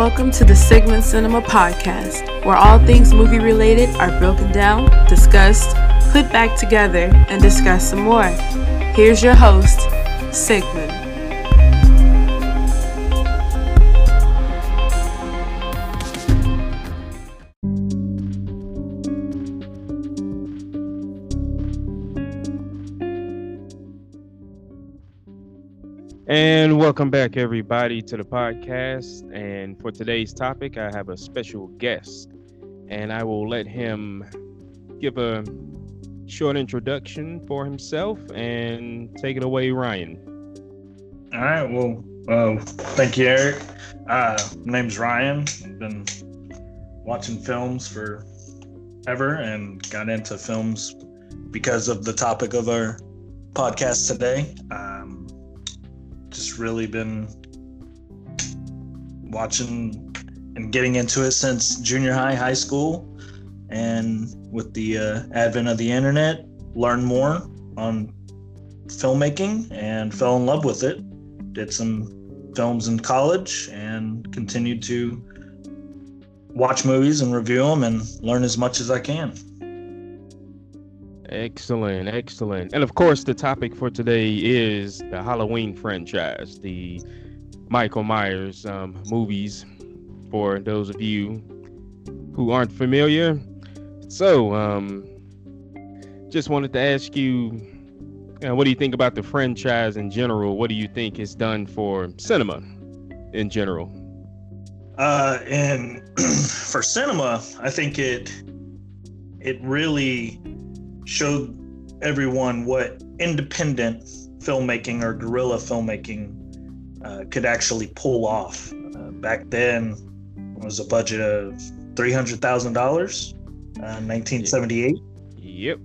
Welcome to the Sigmon Cinema Podcast, where all things movie related are broken down, discussed, put back together, and discussed some more. Here's your host, Sigmon. And welcome back, everybody, to the podcast. And for today's topic, I have a special guest, and I will let him give a short introduction for himself and take it away, Ryan. All right. Well, uh, thank you, Eric. Uh, my name's Ryan. I've been watching films for ever and got into films because of the topic of our podcast today. Um, just really been watching and getting into it since junior high, high school, and with the uh, advent of the internet, learned more on filmmaking and fell in love with it. Did some films in college and continued to watch movies and review them and learn as much as I can. Excellent, excellent. And of course, the topic for today is the Halloween franchise, the Michael Myers um, movies, for those of you who aren't familiar. So, um, just wanted to ask you, uh, what do you think about the franchise in general? What do you think it's done for cinema in general? Uh, and for cinema, I think it it really showed everyone what independent filmmaking or guerrilla filmmaking uh, could actually pull off. Uh, back then, it was a budget of three hundred thousand dollars, uh, nineteen seventy eight. Yep.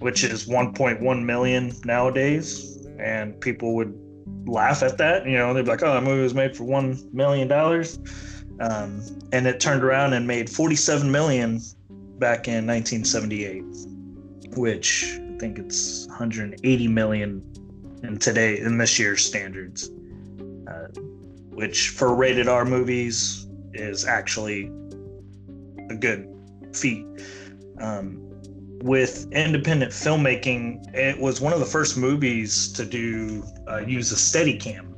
Which is one point one million nowadays, and people would laugh at that. You know, they'd be like, "Oh, that movie was made for one million dollars," um, and it turned around and made forty-seven million back in 1978 which I think it's 180 million in today in this year's standards, uh, which for rated R movies is actually a good feat. Um, with independent filmmaking, it was one of the first movies to do uh, use a Steadicam,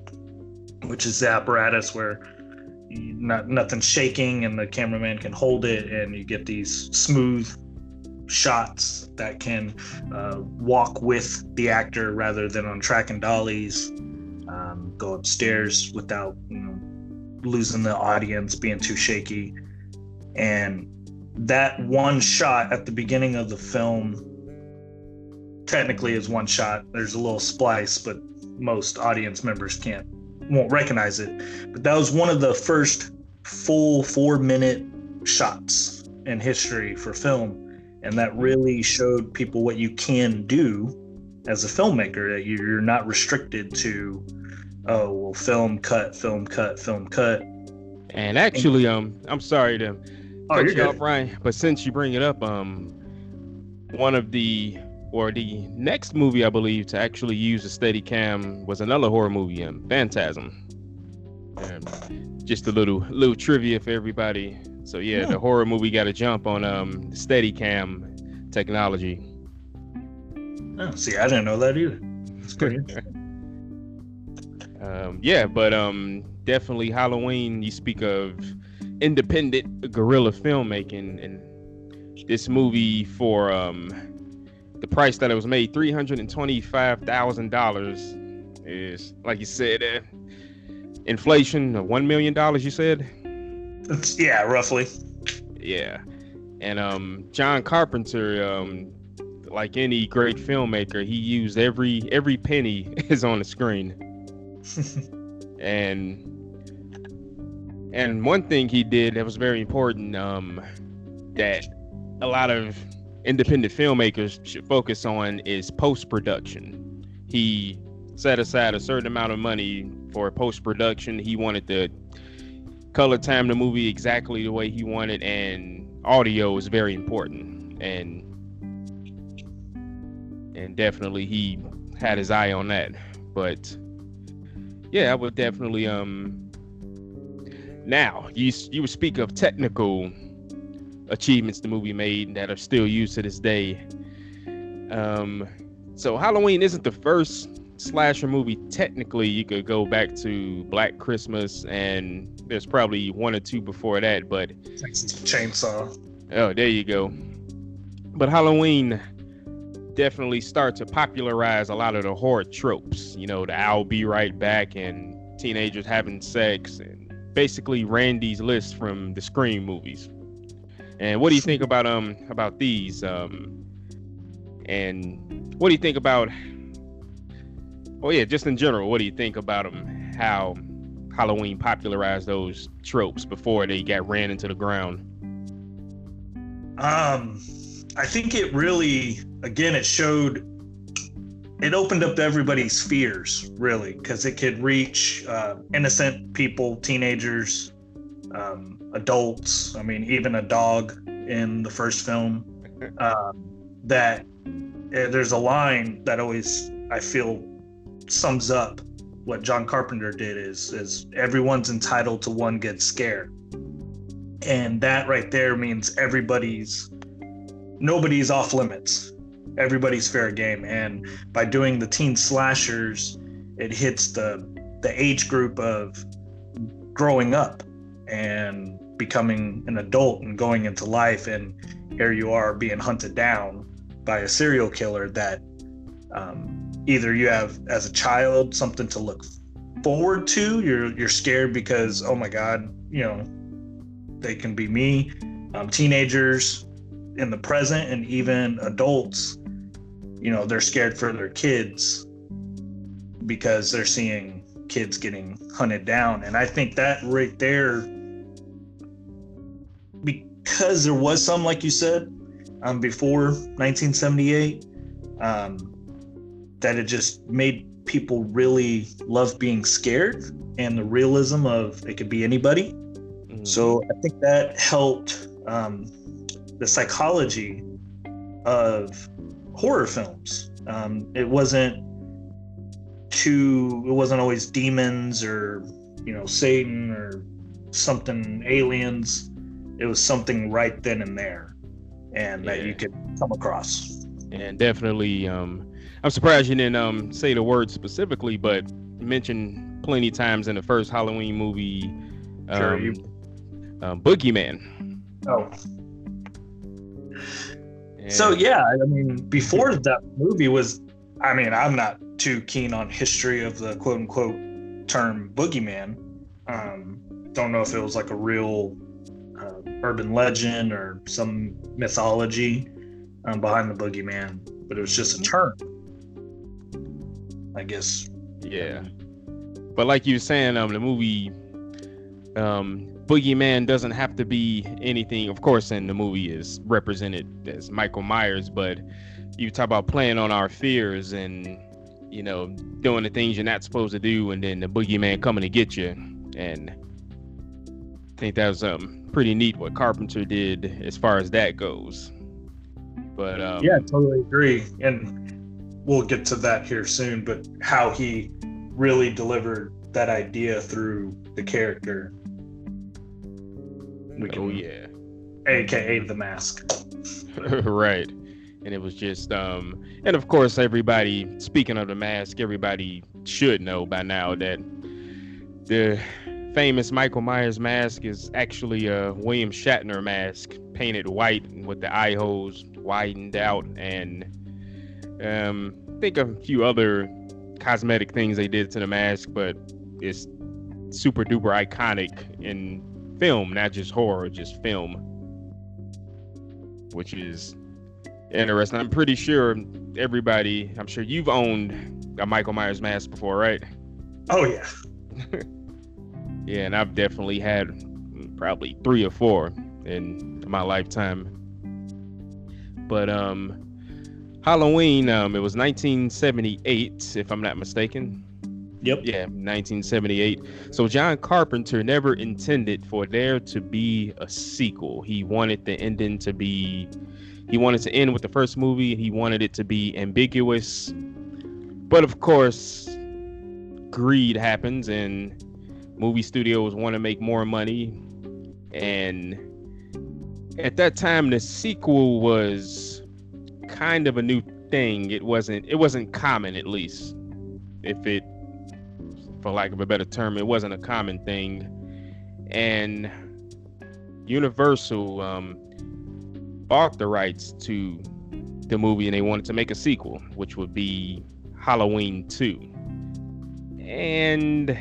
which is the apparatus where not nothing's shaking and the cameraman can hold it and you get these smooth shots that can uh, walk with the actor rather than on track and dollies, um, go upstairs without you know, losing the audience, being too shaky. And that one shot at the beginning of the film technically is one shot. There's a little splice, but most audience members can't won't recognize it. But that was one of the first full four minute shots in history for film and that really showed people what you can do as a filmmaker that you're not restricted to oh well film cut film cut film cut. And actually um i'm sorry to oh, cut you off ryan but since you bring it up um one of the or the next movie i believe to actually use a Steadicam was another horror movie um phantasm. And just a little little trivia for everybody so yeah, yeah. the horror movie got a jump on um Steadicam technology. Oh, see, I didn't know that either. That's pretty um, yeah, but um, definitely Halloween. You speak of independent guerrilla filmmaking, and this movie for um, the price that it was made, three hundred and twenty-five thousand dollars, is like you said, uh, inflation of one million dollars. You said. It's, yeah, roughly. Yeah, and um, John Carpenter, um, like any great filmmaker, he used every every penny is on the screen. and and one thing he did that was very important, um, that a lot of independent filmmakers should focus on is post production. He set aside a certain amount of money for post production. He wanted to color time the movie exactly the way he wanted, and audio is very important. And and definitely he had his eye on that. But yeah, I would definitely um Now, you you would speak of technical achievements the movie made that are still used to this day. Um, so Halloween isn't the first slasher movie. Technically, you could go back to Black Christmas, and there's probably one or two before that. But Texas Chainsaw. Oh, there you go. But Halloween definitely start to popularize a lot of the horror tropes. You know, the "I'll be right back" and teenagers having sex, and basically Randy's list from the Scream movies. And what do you think about um about these? Um, and what do you think about? Oh yeah, just in general, what do you think about them? How Halloween popularized those tropes before they got ran into the ground? Um, I think it really, again, it showed, it opened up everybody's fears, really, because it could reach uh, innocent people, teenagers, um, adults. I mean, even a dog in the first film. Um, that uh, there's a line that always I feel sums up what John Carpenter did is is everyone's entitled to one good scare. And that right there means everybody's nobody's off limits. Everybody's fair game. And by doing the teen slashers, it hits the the age group of growing up and becoming an adult and going into life and here you are being hunted down by a serial killer that um, either you have as a child something to look forward to you're you're scared because oh my god you know they can be me um, teenagers in the present and even adults you know they're scared for their kids because they're seeing kids getting hunted down. And i think that right there because there was some, like you said, um, before 1978, um, that it just made people really love being scared and the realism of it could be anybody. Mm-hmm. So I think that helped um, the psychology of horror films. Um, it wasn't too, it wasn't always demons or, you know, Satan or something, aliens it was something right then and there and yeah. that you could come across and definitely um i'm surprised you didn't um say the word specifically but mentioned plenty times in the first halloween movie um, sure, you... um, boogeyman. Oh. And... so yeah i mean before that movie was i mean i'm not too keen on history of the quote unquote term boogeyman. Um don't know if it was like a real urban legend or some mythology um, behind the boogeyman, but it was just a term. I guess. Yeah, but like you were saying, um, the movie, um, boogeyman doesn't have to be anything. Of course, in the movie is represented as Michael Myers, but you talk about playing on our fears and you know doing the things you're not supposed to do, and then the boogeyman coming to get you, and I think that was um pretty neat what Carpenter did as far as that goes. But um, yeah, totally agree, and we'll get to that here soon. But how he really delivered that idea through the character. We can, oh yeah, aka the mask. right, and it was just um, and of course everybody. Speaking of the mask, everybody should know by now that the famous Michael Myers mask is actually a William Shatner mask, painted white with the eye holes widened out, and um, I think a few other cosmetic things they did to the mask, but it's super duper iconic in film, not just horror, just film, which is interesting. I'm pretty sure everybody, I'm sure you've owned a Michael Myers mask before, right? Oh yeah. Yeah, and I've definitely had probably three or four in my lifetime. But um Halloween, um, it was 1978, if I'm not mistaken. Yep. Yeah, 1978. So John Carpenter never intended for there to be a sequel. He wanted the ending to be he wanted to end with the first movie. He wanted it to be ambiguous. But of course, greed happens and movie studios want to make more money, and at that time the sequel was kind of a new thing. It wasn't it wasn't common at least. If it for lack of a better term, it wasn't a common thing. And Universal um, bought the rights to the movie and they wanted to make a sequel, which would be Halloween 2. And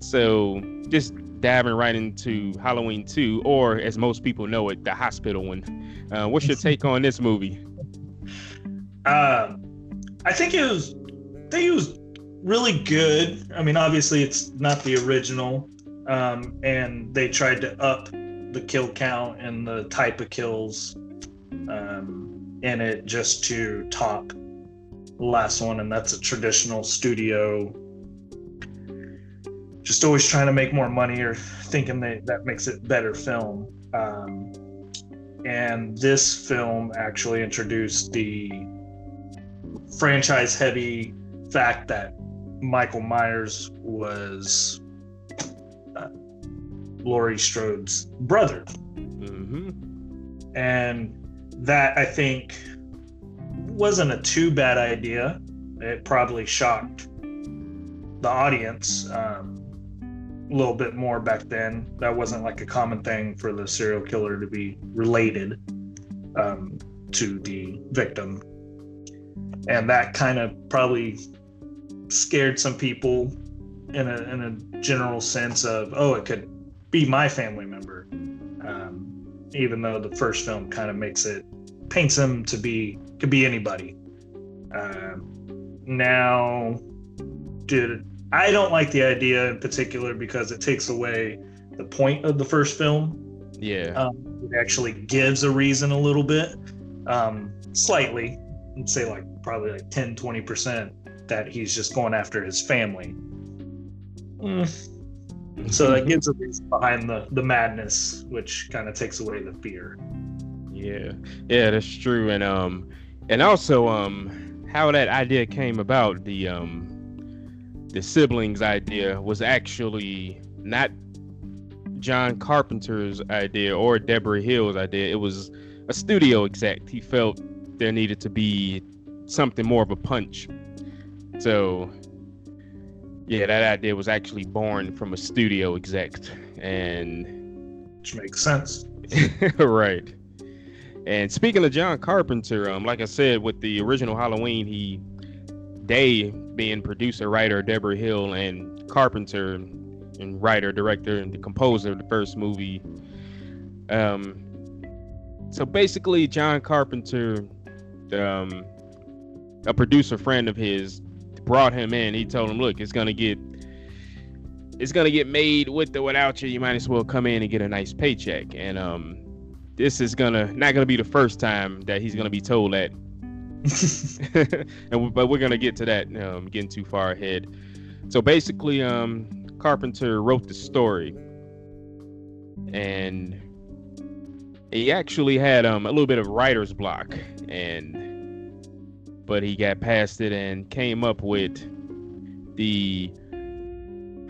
so just diving right into Halloween 2, or as most people know it, the hospital one. Uh, what's your take on this movie? Uh, I think it was, think was really good. I mean, obviously, it's not the original, um, and they tried to up the kill count and the type of kills um, in it just to top the last one, and that's a traditional studio. Just always trying to make more money or thinking that that makes it better film. Um, and this film actually introduced the franchise heavy fact that Michael Myers was uh, Laurie Strode's brother. Mm-hmm. And that I think wasn't a too bad idea. It probably shocked the audience um, a little bit more back then. That wasn't like a common thing for the serial killer to be related um, to the victim. And that kind of probably scared some people in a, in a general sense of, oh, it could be my family member. Um, even though the first film kind of makes it, paints him to be, could be anybody. Uh, now, dude, I don't like the idea in particular because it takes away the point of the first film. Yeah. Um, it actually gives a reason a little bit, um, slightly, I'd say like probably like 10, 20% that he's just going after his family. Mm. So that gives a reason behind the, the madness, which kind of takes away the fear. Yeah, yeah, that's true, and um, and also um, how that idea came about, the um, the siblings idea was actually not John Carpenter's idea or Debra Hill's idea. It was a studio exec. He felt there needed to be something more of a punch so, yeah, that idea was actually born from a studio exec, and which makes sense, right? And speaking of John Carpenter, um, like I said, with the original Halloween, he they being producer, writer, Debra Hill, and Carpenter, and writer, director, and the composer of the first movie. Um, so basically, John Carpenter, um, a producer friend of his, brought him in, he told him, "Look, it's gonna get it's gonna get made with or without you. You might as well come in and get a nice paycheck." And um, this is gonna not gonna be the first time that he's gonna be told that. and but we're gonna get to that. Um, getting too far ahead. So basically, um, Carpenter wrote the story, and he actually had um a little bit of writer's block, and but he got past it and came up with the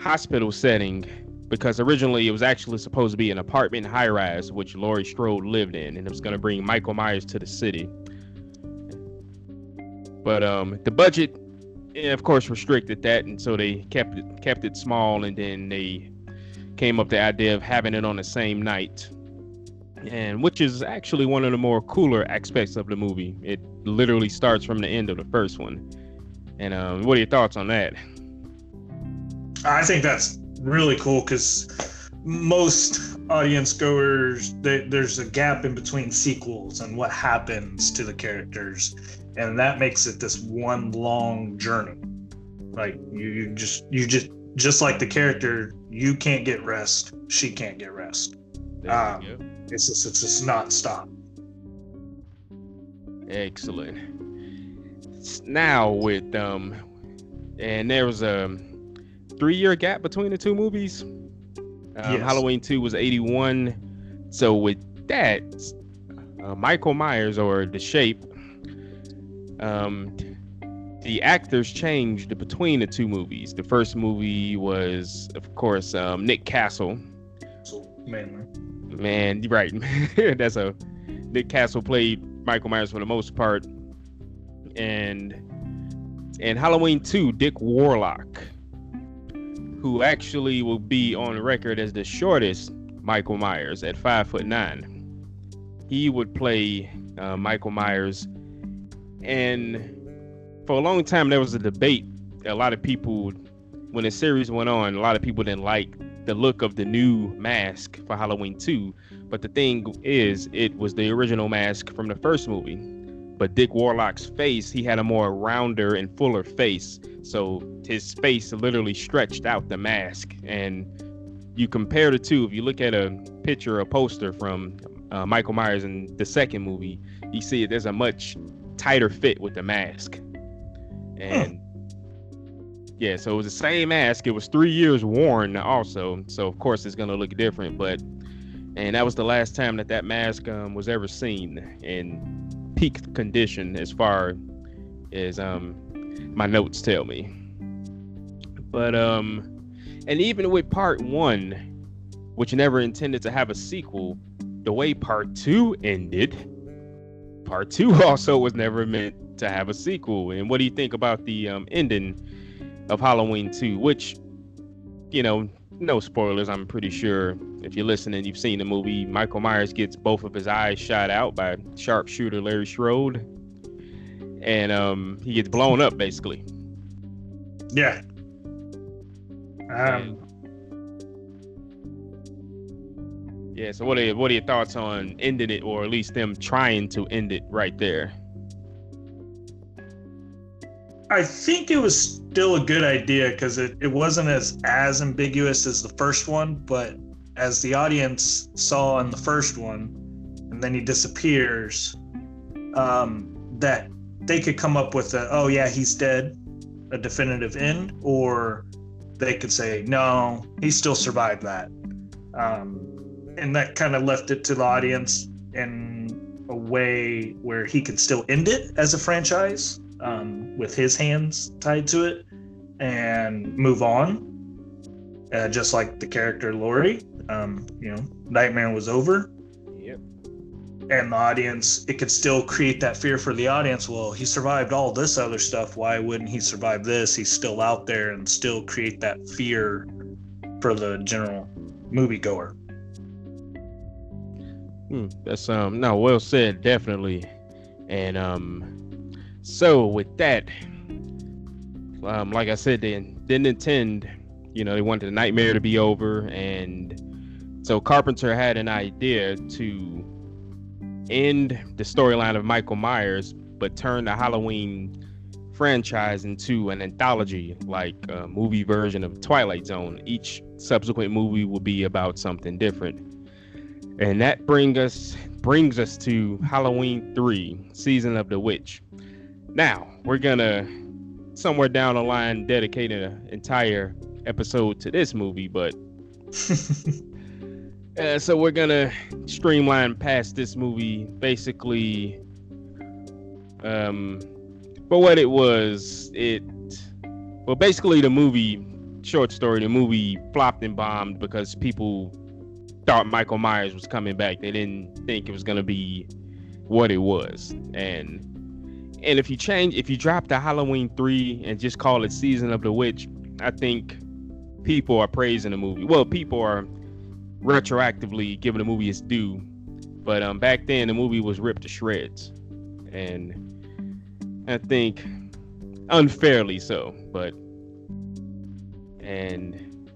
hospital setting because originally it was actually supposed to be an apartment high rise which Laurie Strode lived in and it was going to bring Michael Myers to the city. But um, the budget, of course, restricted that, and so they kept it kept it small, and then they came up the idea of having it on the same night and which is actually one of the more cooler aspects of the movie. It literally starts from the end of the first one. And um, what are your thoughts on that? I think that's really cool because most audience goers, they, there's a gap in between sequels and what happens to the characters, and that makes it this one long journey. Like you, you just, you just, just like the character, you can't get rest. She can't get rest. Um, it's just it's just non-stop. Excellent. Now with um, and there was a three-year gap between the two movies. Um, yes. Halloween Two was '81, so with that, uh, Michael Myers or The Shape, um, the actors changed between the two movies. The first movie was, of course, um, Nick Castle. So mainly. Man, right. That's a Nick Castle played Michael Myers for the most part, and and Halloween 2, Dick Warlock, who actually will be on record as the shortest Michael Myers at five foot nine. He would play uh, Michael Myers, and for a long time there was a debate. A lot of people, when the series went on, a lot of people didn't like the look of the new mask for Halloween 2. But the thing is, it was the original mask from the first movie. But Dick Warlock's face, he had a more rounder and fuller face. So his face literally stretched out the mask. And you compare the two, if you look at a picture, a poster from uh, Michael Myers in the second movie, you see there's a much tighter fit with the mask. And yeah, so it was the same mask. It was three years worn also. So of course it's gonna look different. But and that was the last time that that mask um, was ever seen in peak condition as far as um my notes tell me. But um and even with part 1 which never intended to have a sequel, the way part 2 ended, part 2 also was never meant to have a sequel. And what do you think about the um ending of Halloween 2, which you know, no spoilers, I'm pretty sure if you're listening, you've seen the movie. Michael Myers gets both of his eyes shot out by sharpshooter Larry Strode, and um, he gets blown up basically. Yeah. Um, yeah. So what are what are your thoughts on ending it, or at least them trying to end it right there? I think it was still a good idea because it, it wasn't as as ambiguous as the first one, but as the audience saw in the first one, and then he disappears, um, that they could come up with a oh yeah he's dead, a definitive end, or they could say no he still survived that, um, and that kind of left it to the audience in a way where he could still end it as a franchise um, with his hands tied to it and move on. Uh, just like the character Laurie, um, you know, Nightmare was over. Yep. And the audience, it could still create that fear for the audience. Well, he survived all this other stuff. Why wouldn't he survive this? He's still out there and still create that fear for the general moviegoer. Hmm, that's um no well said definitely, and um so with that, um like I said, they didn't intend, you know, they wanted the nightmare to be over, and so Carpenter had an idea to end the storyline of Michael Myers, but turn the Halloween franchise into an anthology, like a movie version of Twilight Zone. Each subsequent movie will be about something different and that bring us brings us to Halloween 3, Season of the Witch. Now, we're going to somewhere down the line dedicate an entire episode to this movie, but uh, so we're going to streamline past this movie basically um but what it was, it well basically the movie short story, the movie flopped and bombed because people thought Michael Myers was coming back. They didn't think it was gonna be what it was. And and if you change, if you drop the Halloween three and just call it Season of the Witch, I think people are praising the movie. Well, people are retroactively giving the movie its due. But um, back then the movie was ripped to shreds, and I think unfairly so. But and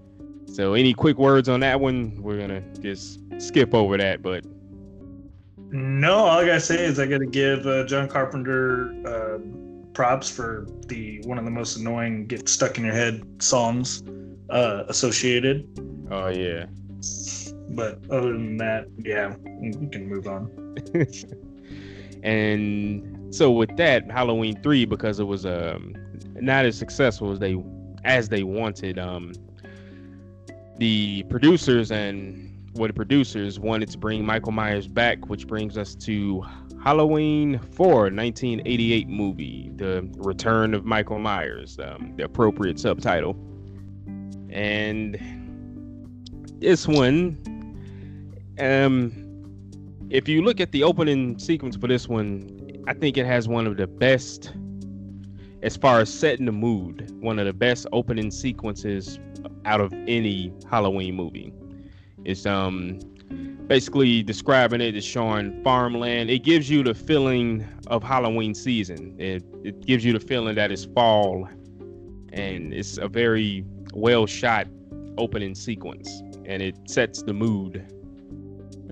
so, any quick words on that one? We're gonna just skip over that, but no, all I gotta say is I gotta give uh, John Carpenter uh, props for the one of the most annoying "get stuck in your head" songs uh, associated. Oh yeah. But other than that, yeah, we can move on. and so with that, Halloween three, because it was um not as successful as they as they wanted, um the producers and well, the producers wanted to bring Michael Myers back, which brings us to Halloween 4, 1988 movie, The Return of Michael Myers, um, the appropriate subtitle. And this one, um, if you look at the opening sequence for this one, I think it has one of the best, as far as setting the mood, one of the best opening sequences out of any Halloween movie. It's um basically describing it as showing farmland. It gives you the feeling of Halloween season. It it gives you the feeling that it's fall, and it's a very well shot opening sequence, and it sets the mood.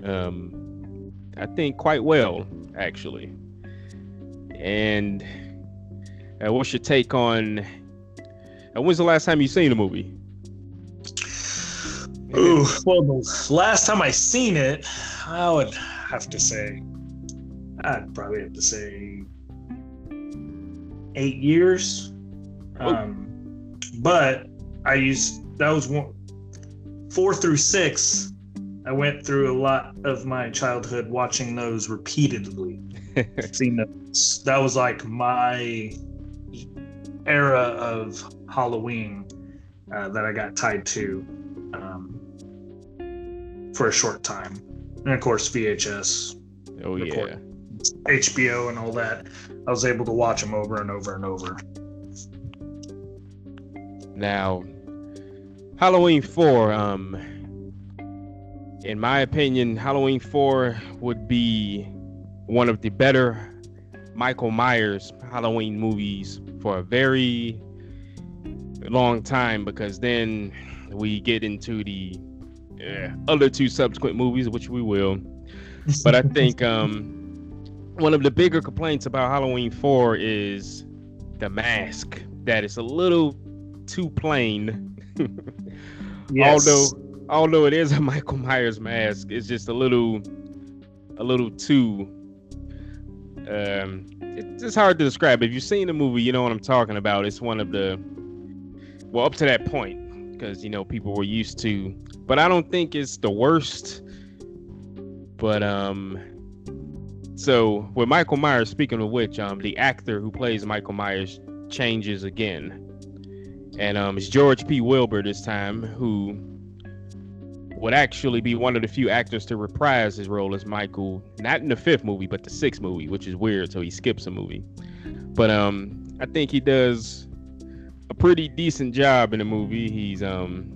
Um, I think quite well, actually. And uh, what's your take on? Uh, when's the last time you seen the movie? Ooh, well, the last time I seen it, I would have to say, I'd probably have to say eight years. Um, but I used that was one four through six I went through a lot of my childhood watching those repeatedly. Seen those. That was like my era of Halloween uh, that I got tied to for a short time. And of course, VHS. Oh, yeah. HBO and all that. I was able to watch them over and over and over. Now, Halloween 4, um, in my opinion, Halloween 4 would be one of the better Michael Myers Halloween movies for a very long time because then we get into the uh, other two subsequent movies, which we will. But I think um, one of the bigger complaints about Halloween 4 is the mask, that it's a little too plain. yes. Although although it is a Michael Myers mask, it's just a little, a little too. Um, it's just hard to describe. If you've seen the movie, you know what I'm talking about. It's one of the, well, up to that point, because you know people were used to. But I don't think it's the worst. But um, so with Michael Myers, speaking of which, um, the actor who plays Michael Myers changes again, and um, it's George P. Wilbur this time, who would actually be one of the few actors to reprise his role as Michael, not in the fifth movie, but the sixth movie, which is weird. So he skips a movie. But um, I think he does a pretty decent job in the movie. He's um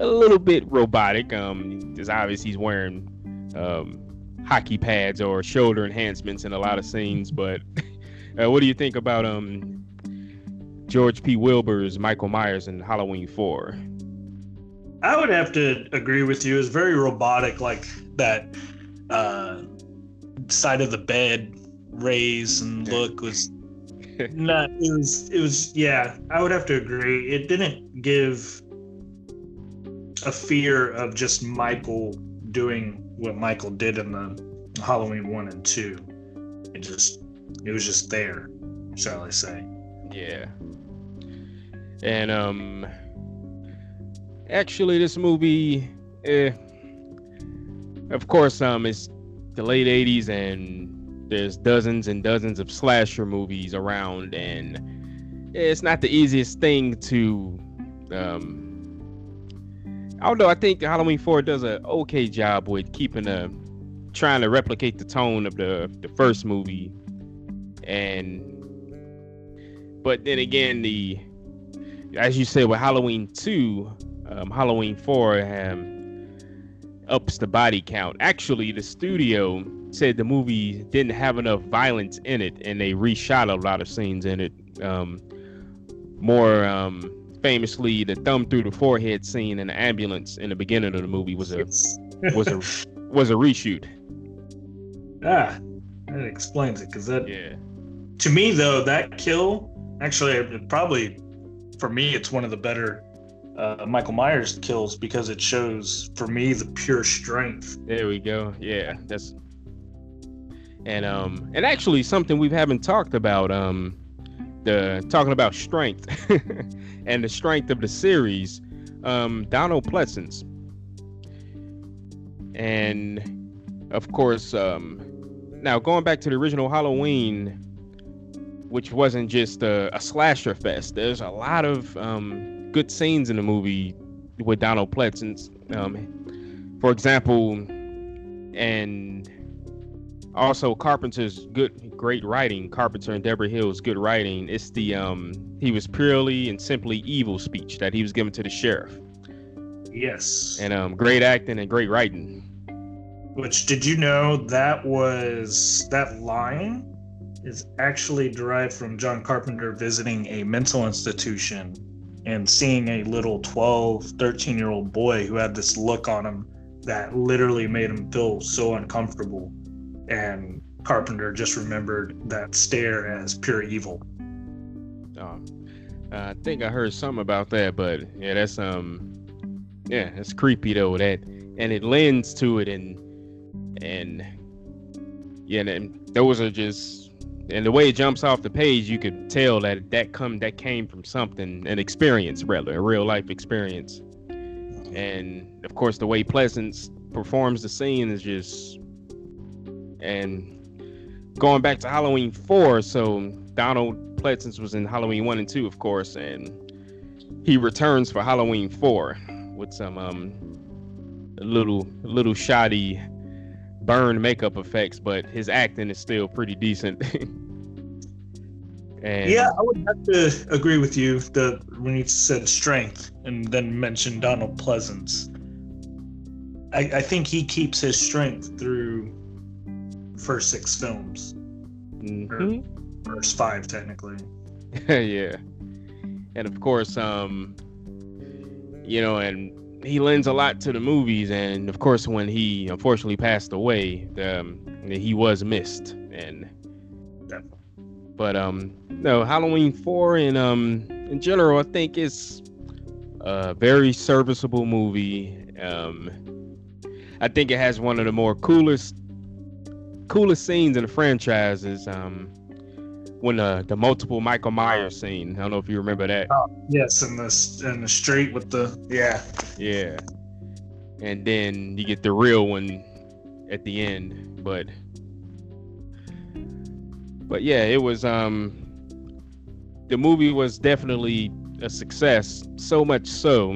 a little bit robotic. Um, it's obvious he's wearing um hockey pads or shoulder enhancements in a lot of scenes. But uh, what do you think about um George P. Wilbur's Michael Myers in Halloween Four? I would have to agree with you. It's very robotic, like that uh, side of the bed raise and look was not. It was. It was. Yeah, I would have to agree. It didn't give a fear of just Michael doing what Michael did in the Halloween one and two. It just. It was just there, shall I say? Yeah. And um actually, this movie, eh, of course, um, it's the late '80s, and there's dozens and dozens of slasher movies around, and it's not the easiest thing to. Um, although I think Halloween 4 does an okay job with keeping a trying to replicate the tone of the the first movie, and but then again the as you said with Halloween 2 um, Halloween 4 um, ups the body count. Actually, the studio said the movie didn't have enough violence in it, and they reshot a lot of scenes in it. Um, more um, famously, the thumb through the forehead scene in the ambulance in the beginning of the movie was a was a was a reshoot. Ah, that explains it. Because that, yeah. To me, though, that kill actually probably for me, it's one of the better uh, Michael Myers kills because it shows for me the pure strength. There we go. Yeah, that's and um and actually something we haven't talked about um the talking about strength and the strength of the series um Donald Pleasence and of course, um, now going back to the original Halloween, which wasn't just a, a slasher fest. There's a lot of um, good scenes in the movie with Donald Pleasence. Um, for example, and also Carpenter's good great writing, Carpenter and Debra Hill's good writing. It's the um he was purely and simply evil speech that he was given to the sheriff. Yes. And um great acting and great writing. Which did you know that was that line is actually derived from John Carpenter visiting a mental institution and seeing a little 12, 13 year old boy who had this look on him that literally made him feel so uncomfortable. And Carpenter just remembered that stare as pure evil. Um, I think I heard something about that, but yeah, that's um, yeah, that's creepy though. That and it lends to it, and and yeah, and those are just and the way it jumps off the page, you could tell that that come that came from something, an experience, rather, a real life experience. And of course, the way Pleasence performs the scene is just and going back to Halloween four. So Donald Pleasence was in Halloween one and two, of course, and he returns for Halloween four with some um little little shoddy burn makeup effects, but his acting is still pretty decent. and yeah, I would have to agree with you that when you said strength and then mentioned Donald Pleasence. I, I think he keeps his strength through first six films. Mm-hmm. first five technically. yeah. And of course, um you know, and he lends a lot to the movies, and of course, when he unfortunately passed away, um, he was missed. And but um, no, Halloween four and um, in general, I think it's a very serviceable movie. Um, I think it has one of the more coolest coolest scenes in the franchise is um when the the multiple Michael Myers scene. I don't know if you remember that. Oh, yes, in the in the street with the yeah. Yeah. And then you get the real one at the end, but but yeah, it was um the movie was definitely a success, so much so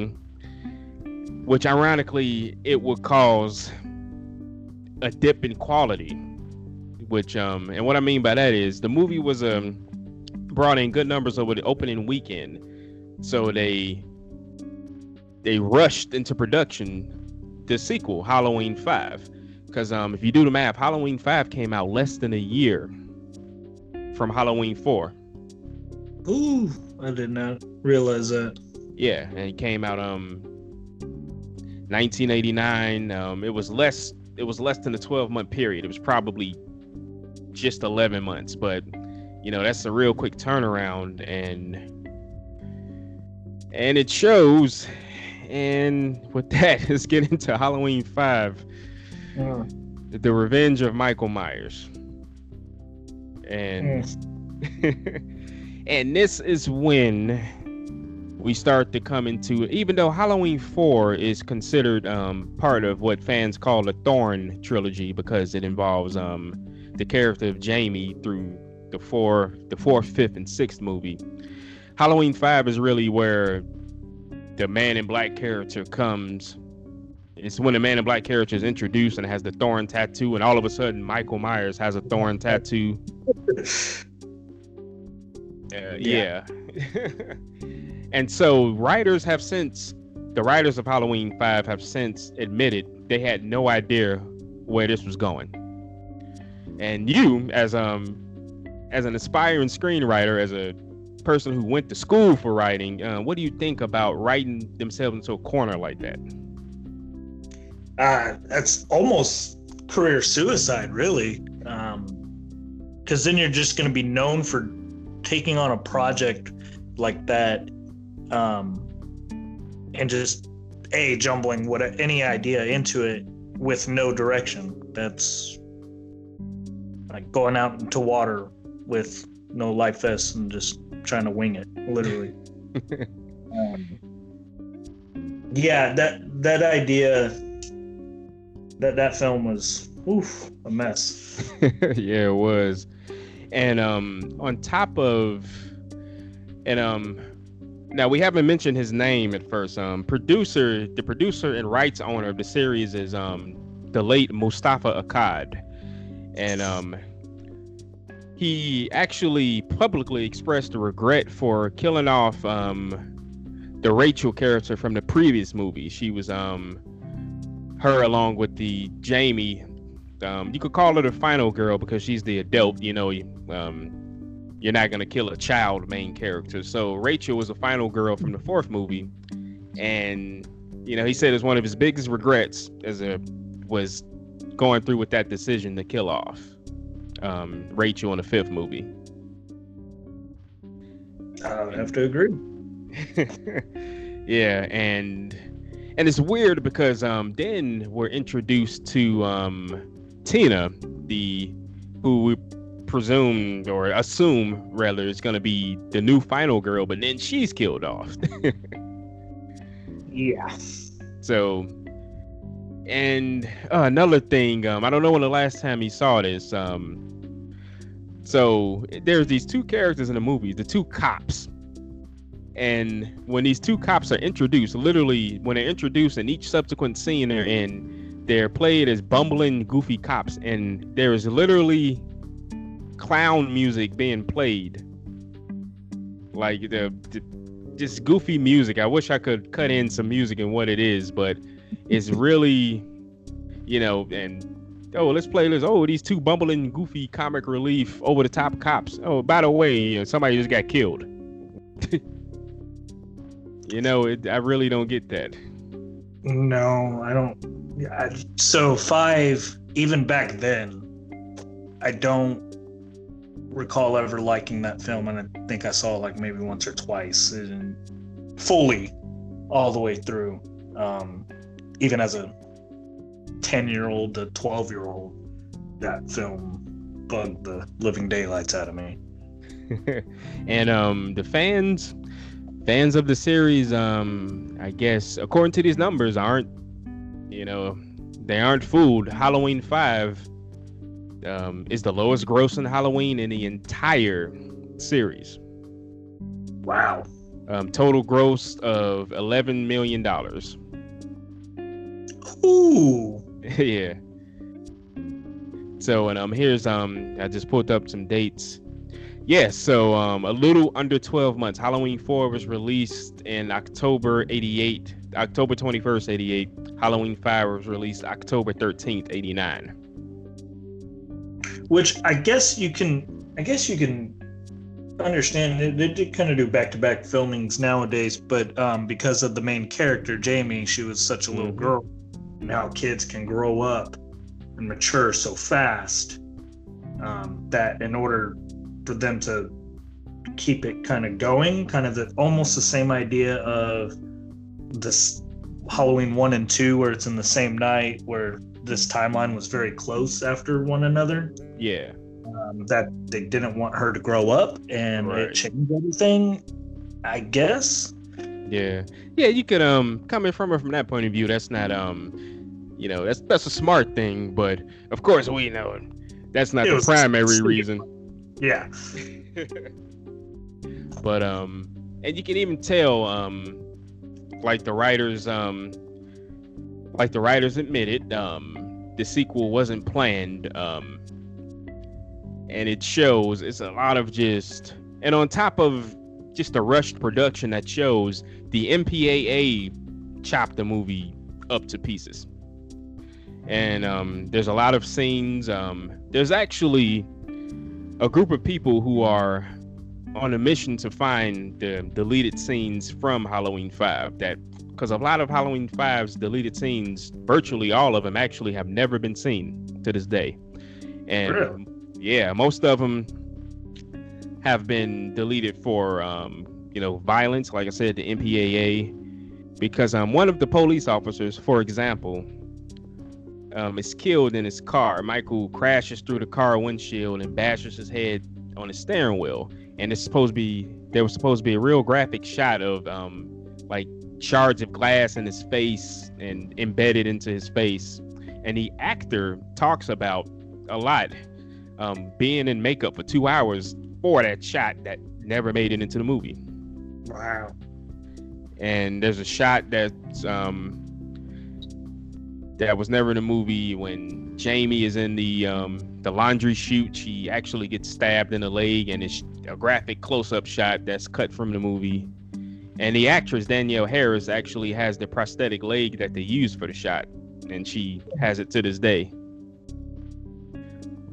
which ironically it would cause a dip in quality which um and what I mean by that is the movie was um brought in good numbers over the opening weekend. So they they rushed into production the sequel, Halloween 5. Cuz um if you do the math, Halloween 5 came out less than a year from Halloween 4. Ooh, I did not realize that. Yeah, and it came out um 1989. Um, it was less. It was less than a 12 month period. It was probably just 11 months, but you know that's a real quick turnaround, and and it shows. And with that, let's get into Halloween Five, uh. the Revenge of Michael Myers, and mm. and this is when we start to come into even though Halloween 4 is considered um, part of what fans call the Thorn trilogy because it involves um, the character of Jamie through the four, the fourth, fifth, and sixth movie. Halloween Five is really where the Man in Black character comes. It's when the Man in Black character is introduced and has the thorn tattoo, and all of a sudden Michael Myers has a thorn tattoo. Uh, yeah. yeah. and so writers have since the writers of Halloween 5 have since admitted they had no idea where this was going and you as um as an aspiring screenwriter as a person who went to school for writing uh, what do you think about writing themselves into a corner like that? Uh that's almost career suicide really. Um because then you're just going to be known for taking on a project like that um and just a jumbling what any idea into it with no direction. That's like going out into water with no life vests and just trying to wing it, literally. um, yeah, that that idea that that film was oof a mess. yeah, it was. And um, on top of, and um, now we haven't mentioned his name at first. Um, producer, the producer and rights owner of the series is um, the late Moustapha Akkad, and um, he actually publicly expressed a regret for killing off um the Rachel character from the previous movie. She was um her along with the Jamie. Um, you could call her the final girl because she's the adult. You know, um, you're not gonna kill a child main character. So Rachel was the final girl from the fourth movie, and you know he said it's one of his biggest regrets as a was going through with that decision to kill off um, Rachel in the fifth movie. I have to agree. yeah, and and it's weird because um then we're introduced to um Tina, the who we presume or assume rather is gonna be the new final girl, but then she's killed off. yeah. So and uh, another thing, um, I don't know when the last time you saw this. Um, so there's these two characters in the movie, the two cops, and when these two cops are introduced, literally when they're introduced in each subsequent scene they're in, they're played as bumbling, goofy cops, and there is literally clown music being played, like the, the just goofy music. I wish I could cut in some music and what it is, but it's really, you know, and oh, let's play this. Oh, these two bumbling, goofy, comic relief, over the top cops. Oh, by the way, you know, somebody just got killed. you know, it, I really don't get that. No, I don't. I, so five, even back then, I don't recall ever liking that film, and I think I saw it like maybe once or twice, and fully, all the way through. Um, even as a 10 year old to 12 year old, that film bugged the living daylights out of me. and um, the fans, fans of the series, um, I guess, according to these numbers, aren't, you know, they aren't fooled. Halloween 5 um, is the lowest grossing Halloween in the entire series. Wow. Um, total gross of $11 million. Ooh. yeah. So and um here's um I just pulled up some dates. Yes, yeah, so um a little under 12 months. Halloween 4 was released in October 88, October 21st 88. Halloween 5 was released October 13th 89. Which I guess you can I guess you can understand they did kind of do back-to-back filmings nowadays but um, because of the main character jamie she was such a little mm-hmm. girl how kids can grow up and mature so fast um, that in order for them to keep it kind of going, kind of the almost the same idea of this Halloween one and two, where it's in the same night, where this timeline was very close after one another. Yeah. Um, that they didn't want her to grow up and right. it changed everything, I guess. Yeah, yeah, you could um coming from it from that point of view. That's not um, you know, that's that's a smart thing, but of course we know that's not it the primary reason. Yeah. but um, and you can even tell um, like the writers um, like the writers admitted um, the sequel wasn't planned um, and it shows it's a lot of just and on top of just a rushed production that shows the MPAA chopped the movie up to pieces. And um, there's a lot of scenes. Um, there's actually a group of people who are on a mission to find the deleted scenes from Halloween 5 that because a lot of Halloween 5's deleted scenes, virtually all of them actually have never been seen to this day. And really? yeah, most of them have been deleted for um, you know violence, like I said, the MPAA, because um one of the police officers, for example, um, is killed in his car. Michael crashes through the car windshield and bashes his head on the steering wheel. And it's supposed to be there was supposed to be a real graphic shot of um like shards of glass in his face and embedded into his face. and the actor talks about a lot um, being in makeup for two hours for that shot that never made it into the movie. Wow. And there's a shot that's um, that was never in the movie when Jamie is in the um, the laundry chute. She actually gets stabbed in the leg, and it's a graphic close-up shot that's cut from the movie. And the actress Danielle Harris actually has the prosthetic leg that they used for the shot, and she has it to this day.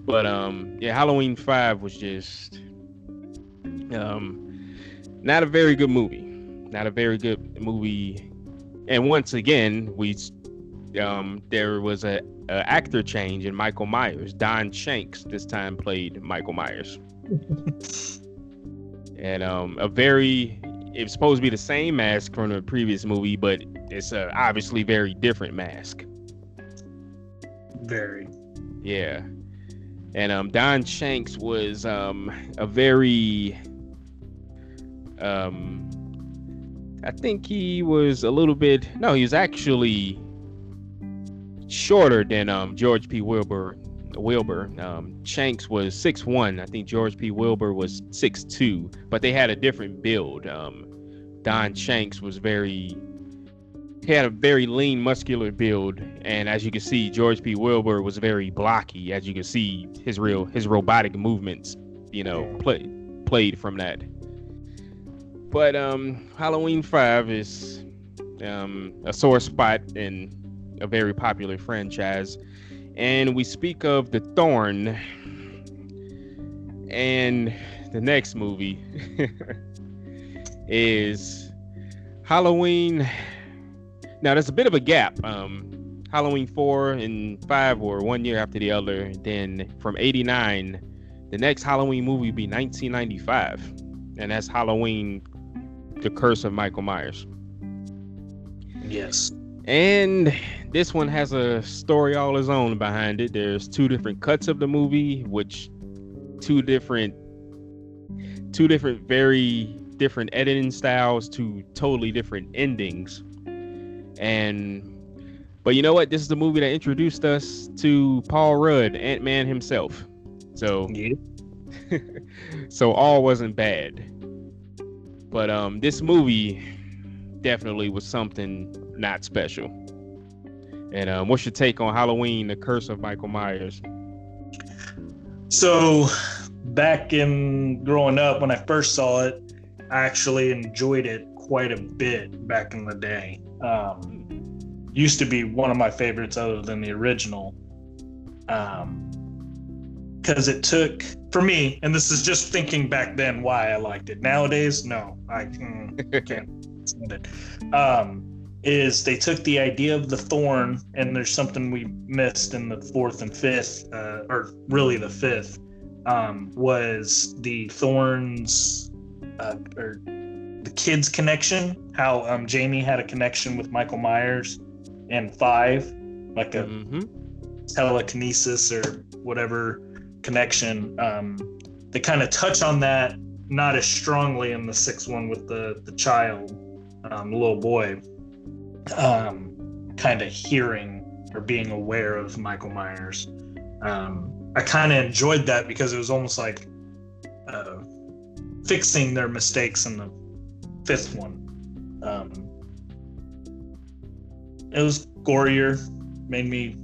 But um, yeah, Halloween Five was just um, not a very good movie. Not a very good movie. And once again, we um, there was a, a actor change in Michael Myers. Don Shanks this time played Michael Myers. and um, a very it was supposed to be the same mask from the previous movie, but it's a obviously very different mask. Very. Yeah. And um Don Shanks was um a very um I think he was a little bit no, he was actually shorter than um George P. Wilbur Wilbur. Um, Shanks was six one. I think George P. Wilbur was six two, but they had a different build. Um, Don Shanks was very he had a very lean, muscular build, and as you can see, George P. Wilbur was very blocky. As you can see, his real his robotic movements, you know, play, played from that. But um, Halloween Five is um, a sore spot in a very popular franchise, and we speak of the Thorn, and the next movie is Halloween now there's a bit of a gap. Um, Halloween four and five were one year after the other. Then from '89, the next Halloween movie would be 1995, and that's Halloween: The Curse of Michael Myers. Yes. And this one has a story all its own behind it. There's two different cuts of the movie, which two different two different very different editing styles to totally different endings and but you know what? This is the movie that introduced us to Paul Rudd, Ant Man himself. So yeah. so all wasn't bad. But um this movie definitely was something not special. And um, what's your take on Halloween, the curse of Michael Myers? So back in growing up when I first saw it, I actually enjoyed it quite a bit back in the day. Um, used to be one of my favorites other than the original. Um, because it took for me, and this is just thinking back then why I liked it. Nowadays, no, I mm, can't stand it. Um, is they took the idea of the thorn, and there's something we missed in the fourth and fifth, uh, or really the fifth, um, was the thorns, uh, or the kids connection how um, jamie had a connection with michael myers and five like a mm-hmm. telekinesis or whatever connection um, they kind of touch on that not as strongly in the sixth one with the the child um, little boy um, kind of hearing or being aware of michael myers um, i kind of enjoyed that because it was almost like uh, fixing their mistakes in the fifth one. Um, it was gorier, made me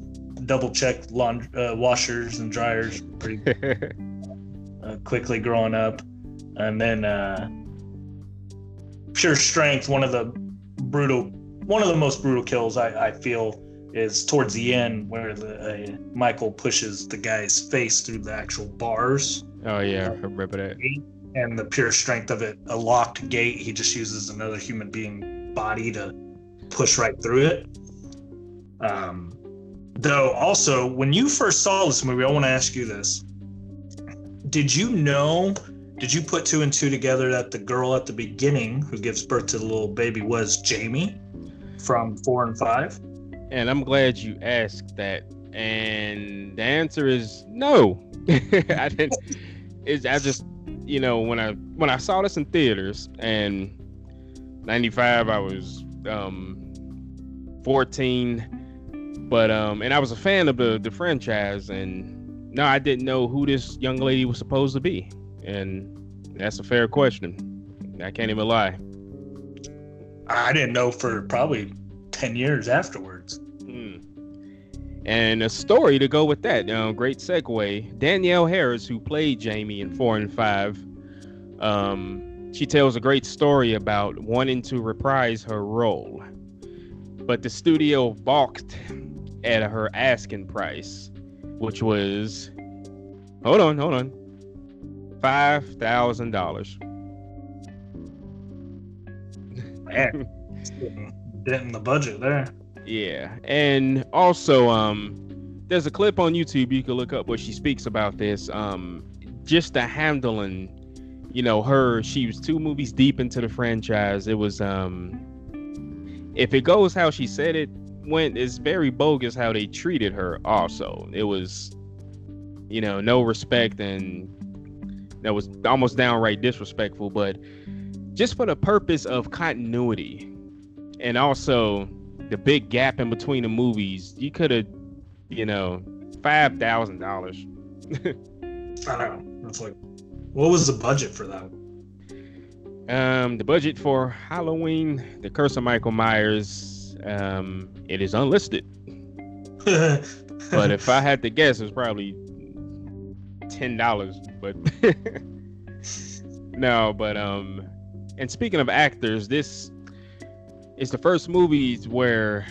double check laund- uh, washers and dryers pretty uh, quickly growing up. And then uh, pure strength, one of the brutal, one of the most brutal kills I, I feel is towards the end where the uh, Michael pushes the guy's face through the actual bars. Oh yeah, I remember that and the pure strength of it, a locked gate, he just uses another human being body to push right through it. Um, though, also, when you first saw this movie, I want to ask you this: Did you know? Did you put two and two together that the girl at the beginning who gives birth to the little baby was Jamie from four and five? And I'm glad you asked that. And the answer is no. I didn't. It's, I just you know, when I when I saw this in theaters and 95 I was um 14 But um, and I was a fan of the the franchise, and no, I didn't know who this young lady was supposed to be, and that's a fair question. I can't even lie. I didn't know for probably ten years afterwards. Mm. And a story to go with that. Uh, great segue. Danielle Harris, who played Jamie in four and five, um, she tells a great story about wanting to reprise her role, but the studio balked at her asking price, which was hold on, hold on, five thousand dollars. Man, dent in the budget there. Yeah, and also, um, there's a clip on YouTube you can look up where she speaks about this. Um, just the handling, you know, her. She was two movies deep into the franchise. It was, um, if it goes how she said it went, it's very bogus how they treated her. Also, it was, you know, no respect and that was almost downright disrespectful. But just for the purpose of continuity, and also the big gap in between the movies, you could have, you know, five thousand dollars. I know. It's like, what was the budget for that? Um, the budget for Halloween, The Curse of Michael Myers, um, it is unlisted. but if I had to guess, it's probably ten dollars. But no, but um, and speaking of actors, this is the first movies where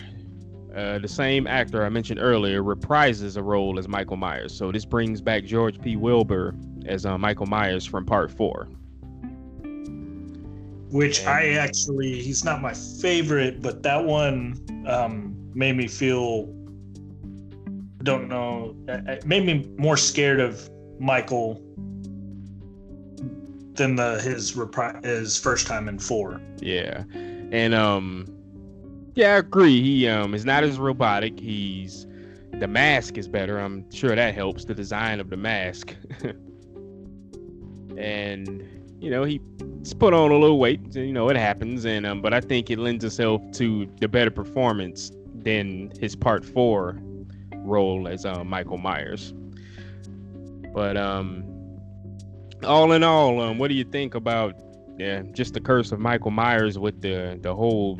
uh, the same actor I mentioned earlier reprises a role as Michael Myers. So this brings back George P. Wilbur as uh, Michael Myers from Part Four. Which I actually, he's not my favorite, but that one um, made me feel, don't know, it made me more scared of Michael than the his repri- his first time in four. Yeah, and um, yeah, I agree. He um is not as robotic. He's the mask is better. I'm sure that helps the design of the mask. and you know he's put on a little weight. You know it happens, and um, but I think it lends itself to the better performance than his part four role as uh, Michael Myers. But um, all in all, um, what do you think about yeah, just the curse of Michael Myers with the the whole?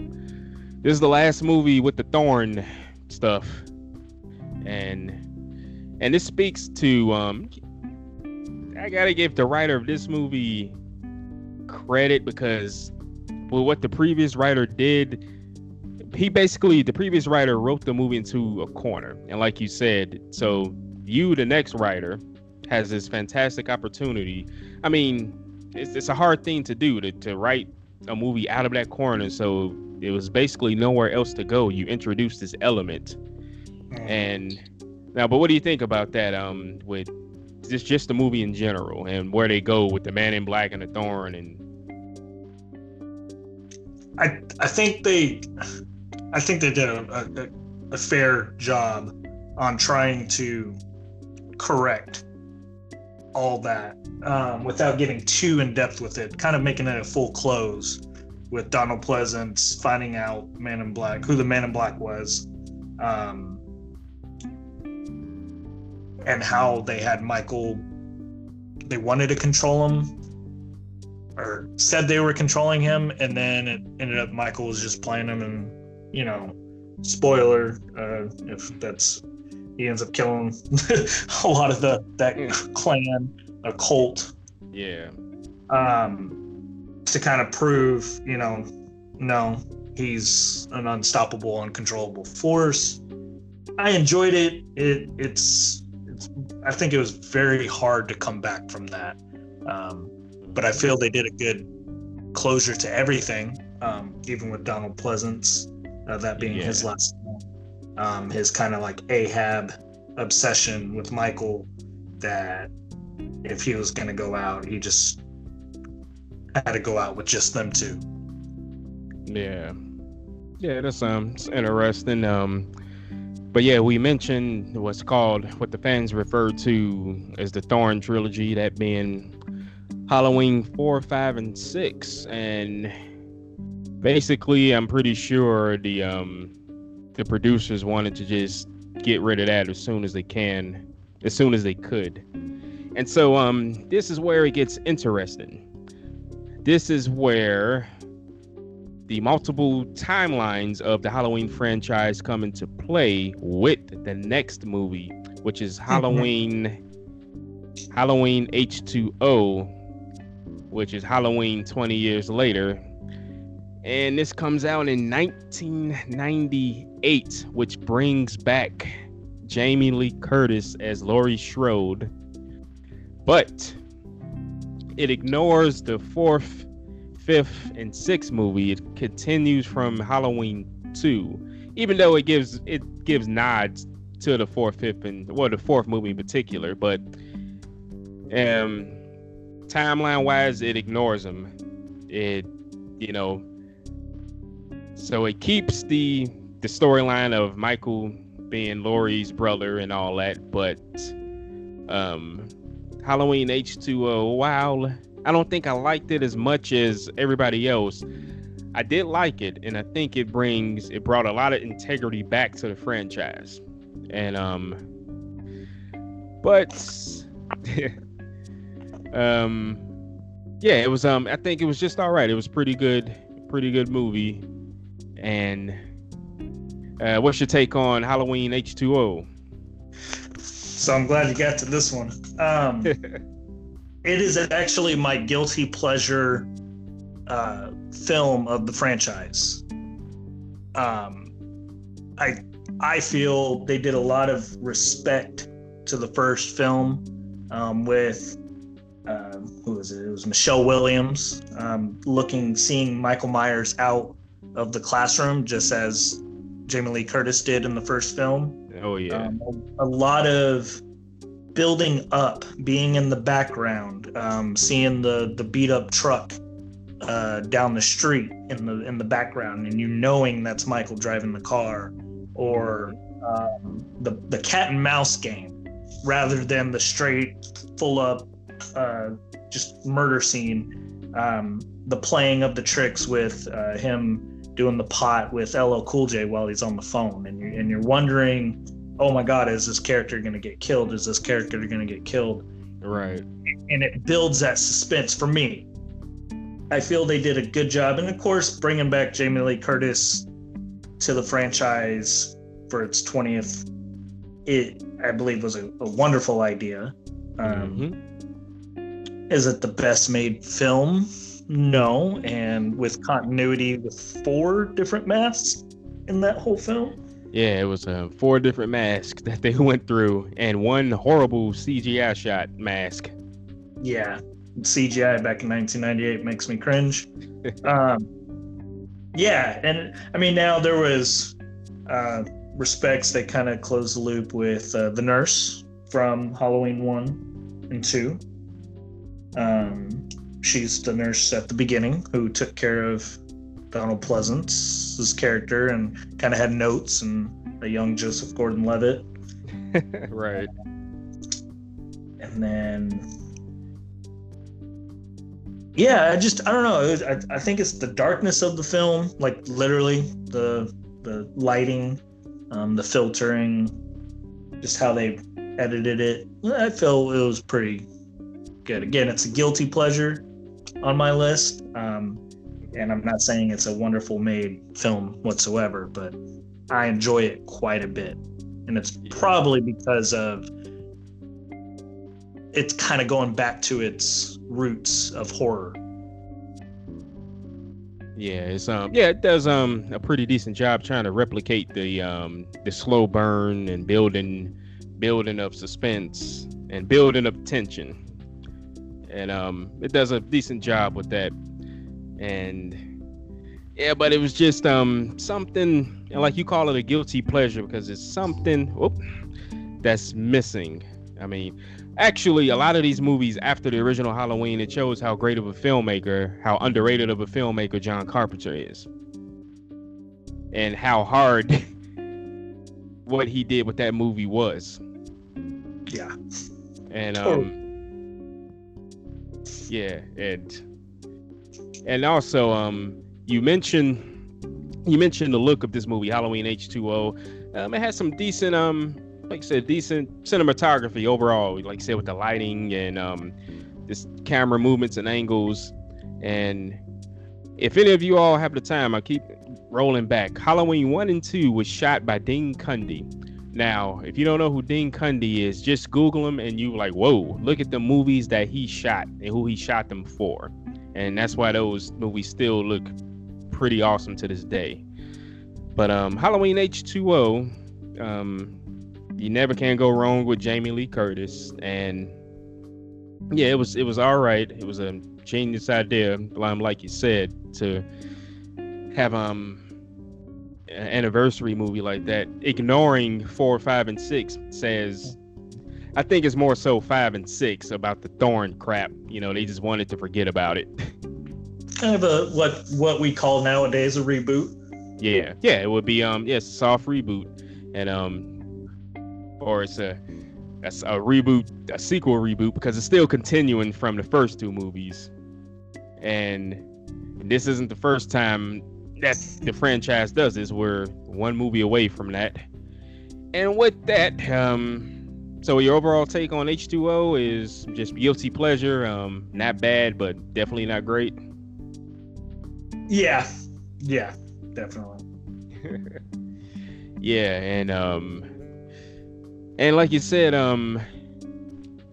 This is the last movie with the thorn stuff, and and this speaks to um. I gotta give the writer of this movie credit because well, what the previous writer did, he basically the previous writer wrote the movie into a corner, and like you said, so you the next writer has this fantastic opportunity. I mean, it's, it's a hard thing to do to, to write a movie out of that corner. So it was basically nowhere else to go. You introduced this element. And now, but what do you think about that? Um, with just just the movie in general and where they go with the Man in Black and the Thorn and. I I think they, I think they did a, a, a fair job on trying to correct all that um, without getting too in depth with it, kind of making it a full close with Donald Pleasence finding out Man in Black, who the Man in Black was, um, and how they had Michael. They wanted to control him, or said they were controlling him, and then it ended up Michael was just playing him, and you know, spoiler uh, if that's he ends up killing a lot of the that clan, a cult. Yeah. Um, to kind of prove, you know, no, he's an unstoppable, uncontrollable force. I enjoyed it. It it's, it's I think it was very hard to come back from that. Um, but I feel they did a good closure to everything, um, even with Donald Pleasence, uh, that being Yeah. his last. Um, his kind of like Ahab obsession with Michael that if he was going to go out, he just had to go out with just them two. Yeah. Yeah, that's um it's interesting. Um but yeah, we mentioned what's called what the fans refer to as the Thorn trilogy, that being Halloween four, five, and six. And basically I'm pretty sure the um the producers wanted to just get rid of that as soon as they can, as soon as they could. And so um this is where it gets interesting. This is where the multiple timelines of the Halloween franchise come into play with the next movie, which is mm-hmm. Halloween Halloween H2O, which is Halloween 20 years later. And this comes out in 1998, which brings back Jamie Lee Curtis as Laurie Strode. But it ignores the fourth, fifth, and sixth movie. It continues from Halloween 2, even though it gives it gives nods to the fourth, fifth, and well, the fourth movie in particular. But um, timeline wise, it ignores them. It, you know, so it keeps the the storyline of Michael being Laurie's brother and all that, but um, Halloween H2O, wow, I don't think I liked it as much as everybody else. I did like it, and I think it brings it brought a lot of integrity back to the franchise. And um, but um yeah it was um i think it was just all right it was pretty good pretty good movie and uh what's your take on halloween h2o so i'm glad you got to this one. Um it is actually my guilty pleasure uh film of the franchise. Um i i feel they did a lot of respect to the first film um, with um, who was it? It was Michelle Williams um, looking, seeing Michael Myers out of the classroom, just as Jamie Lee Curtis did in the first film. Oh yeah, um, a, a, lot of building up, being in the background, um, seeing the the beat up truck uh, down the street in the in the background, and you knowing that's Michael driving the car, or um, the the cat and mouse game, rather than the straight full up uh, just murder scene, um, the playing of the tricks with uh, him doing the pot with LL Cool J while he's on the phone, and you're and you're wondering, oh my God, is this character going to get killed? Is this character going to get killed? Right. And it builds that suspense for me. I feel they did a good job, and of course, bringing back Jamie Lee Curtis to the franchise for its 20th, it I believe was a, a wonderful idea. Um, mm-hmm. Is it the best made film? No. And with continuity with four different masks in that whole film? Yeah, it was uh, four different masks that they went through and one horrible CGI shot mask. Yeah, CGI back in 1998 makes me cringe. um, yeah, and I mean, now there was uh, respects that kind of closed the loop with uh, the nurse from Halloween 1 and 2. Um, she's the nurse at the beginning who took care of Donald Pleasence's character and kind of had notes and a young Joseph Gordon-Levitt. right. And then yeah, I just I don't know. Was, I, I think it's the darkness of the film, like literally the the lighting, um, the filtering, just how they edited it. I feel it was pretty good. Again, it's a guilty pleasure on my list. Um, and I'm not saying it's a wonderful made film whatsoever, but I enjoy it quite a bit. And it's probably because of it's kind of going back to its roots of horror. Yeah, it's um yeah, it does um a pretty decent job trying to replicate the um the slow burn and building building up suspense and building up tension and um, it does a decent job with that. And yeah, but it was just um something like you call it a guilty pleasure because it's something whoop, that's missing. I mean, actually, a lot of these movies after the original Halloween, it shows how great of a filmmaker, how underrated of a filmmaker John Carpenter is, and how hard what he did with that movie was. Yeah. And um yeah, and and also um you mentioned you mentioned the look of this movie, Halloween H2O. Um, it has some decent, um, like I said, decent cinematography overall. Like I said, with the lighting and um, this camera movements and angles. And if any of you all have the time, I keep rolling back. Halloween one and two was shot by Dean Cundey. Now, if you don't know who Dean Cundey is, just Google him and you like, whoa, look at the movies that he shot and who he shot them for. And that's why those movies still look pretty awesome to this day. But um, Halloween H2O, um, you never can go wrong with Jamie Lee Curtis. And yeah, it was it was all right. It was a genius idea, like you said, to have um anniversary movie like that, ignoring four, five, and six says I think it's more so five and six about the thorn crap. You know, they just wanted to forget about it. Kind of a what what we call nowadays a reboot. Yeah, yeah, it would be um yes, yeah, soft reboot, and um, or it's a that's a reboot, a sequel reboot because it's still continuing from the first two movies, and this isn't the first time that the franchise does is We're one movie away from that, and with that, um, so your overall take on H2O is just guilty pleasure, um, not bad, but definitely not great. Yeah, yeah, definitely. yeah, and um, and like you said, um,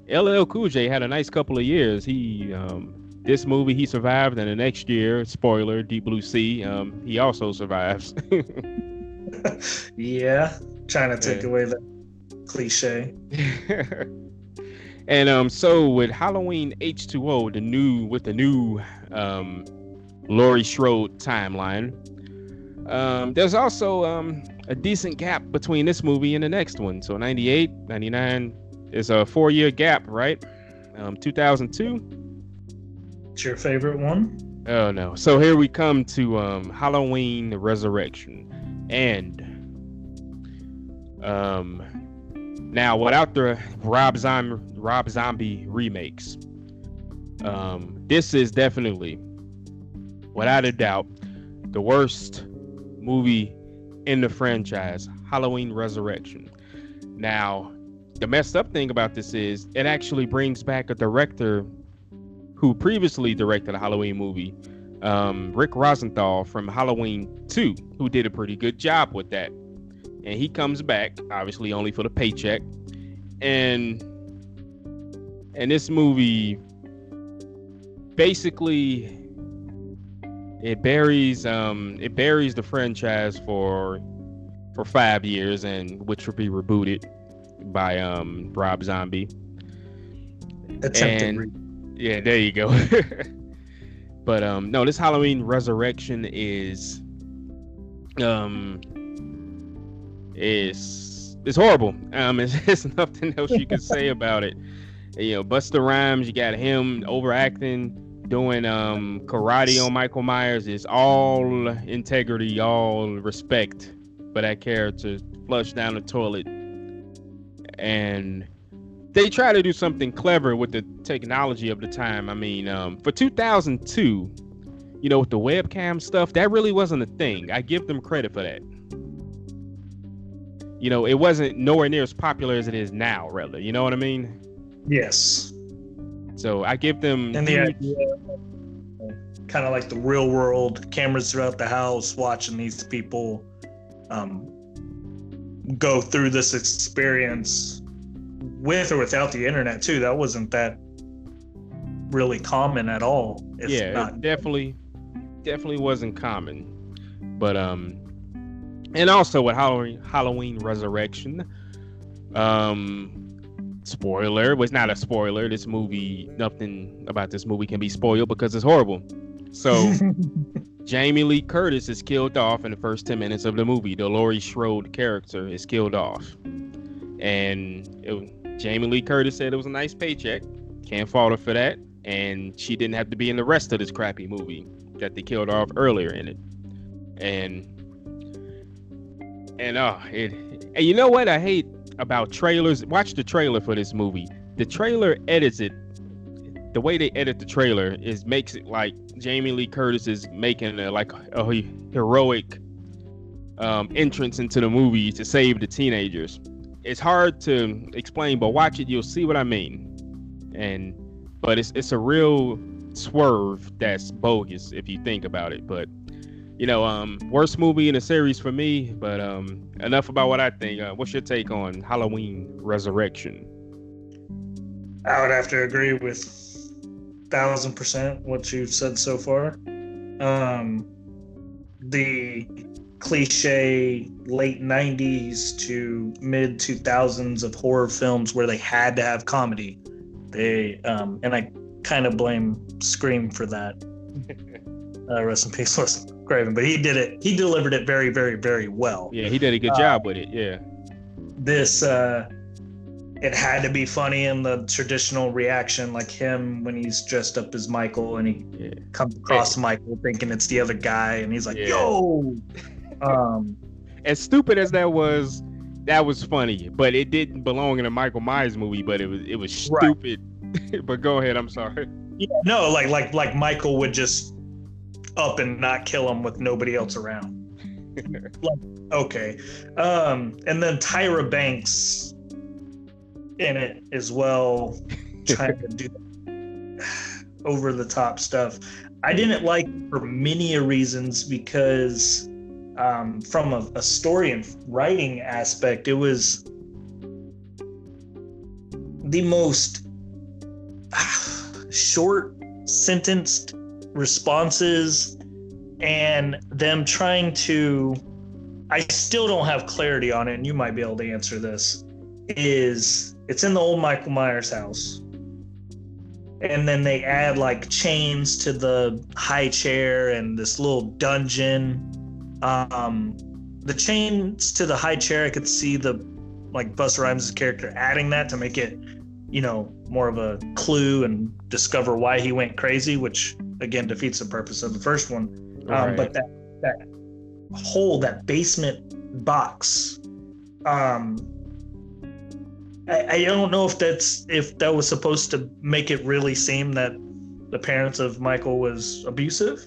LL Cool J had a nice couple of years. He um, this movie he survived, and the next year, spoiler, Deep Blue Sea, um, he also survives. yeah, trying to take yeah. away the cliche. and um, so with Halloween H2O, the new with the new um Laurie Strode timeline. Um, there's also um, a decent gap between this movie and the next one. So 98, 99 is a four year gap, right? Um, 2002. It's your favorite one? Oh, no. So here we come to um, Halloween Resurrection. And um, now, without the Rob Zombie, Rob Zombie remakes, um, this is definitely without a doubt, the worst movie in the franchise, Halloween Resurrection. Now, the messed up thing about this is it actually brings back a director who previously directed a Halloween movie, um, Rick Rosenthal from Halloween 2, who did a pretty good job with that. And he comes back, obviously only for the paycheck. And and this movie basically it buries um it buries the franchise for for five years and which will be rebooted by um Rob Zombie. Attempted. And, yeah, there you go. but um no, this Halloween Resurrection is um is it's horrible. Um, it's, it's nothing else you can say about it. You know, Busta Rhymes, you got him overacting doing um karate on Michael Myers is all integrity, all respect for that character. Flush down the toilet, and they try to do something clever with the technology of the time. I mean, um, for 2002, you know, with the webcam stuff, that really wasn't a thing. I give them credit for that. You know, it wasn't nowhere near as popular as it is now. Rather, you know what I mean? Yes. So I give them and the idea, kind of like the real world cameras throughout the house, watching these people um, go through this experience with or without the internet too. That wasn't that really common at all. yeah, not- definitely, definitely wasn't common. But um, and also with Halloween, Halloween Resurrection, um, spoiler was not a spoiler this movie nothing about this movie can be spoiled because it's horrible so jamie lee curtis is killed off in the first 10 minutes of the movie the laurie strode character is killed off and it, jamie lee curtis said it was a nice paycheck can't fault her for that and she didn't have to be in the rest of this crappy movie that they killed off earlier in it and and oh it and you know what i hate about trailers. Watch the trailer for this movie. The trailer edits it. The way they edit the trailer is makes it like Jamie Lee Curtis is making a, like a heroic um, entrance into the movie to save the teenagers. It's hard to explain, but watch it, you'll see what I mean. And but it's it's a real swerve that's bogus if you think about it. But you know, um, worst movie in the series for me. But um, enough about what I think. Uh, what's your take on Halloween Resurrection? I would have to agree with thousand percent what you've said so far. Um, the cliche late 90s to mid 2000s of horror films where they had to have comedy they um and i kind of blame scream for that uh, rest in peace Wes Craven but he did it he delivered it very very very well yeah he did a good uh, job with it yeah this uh it had to be funny in the traditional reaction, like him when he's dressed up as Michael and he yeah. comes across Michael thinking it's the other guy, and he's like, yeah. "Yo." Um, as stupid as that was, that was funny, but it didn't belong in a Michael Myers movie. But it was it was stupid. Right. but go ahead. I'm sorry. Yeah, no, like like like Michael would just up and not kill him with nobody else around. like, okay, um, and then Tyra Banks in it as well, trying to do over the top stuff. I didn't like for many reasons because um, from a, a story and writing aspect, it was the most short sentenced responses and them trying to I still don't have clarity on it and you might be able to answer this is it's in the old Michael Myers house. And then they add like chains to the high chair and this little dungeon. Um, the chains to the high chair, I could see the like Busta Rhymes' character adding that to make it, you know, more of a clue and discover why he went crazy, which again defeats the purpose of the first one. Um, right. But that that hole, that basement box, um, I, I don't know if that's if that was supposed to make it really seem that the parents of Michael was abusive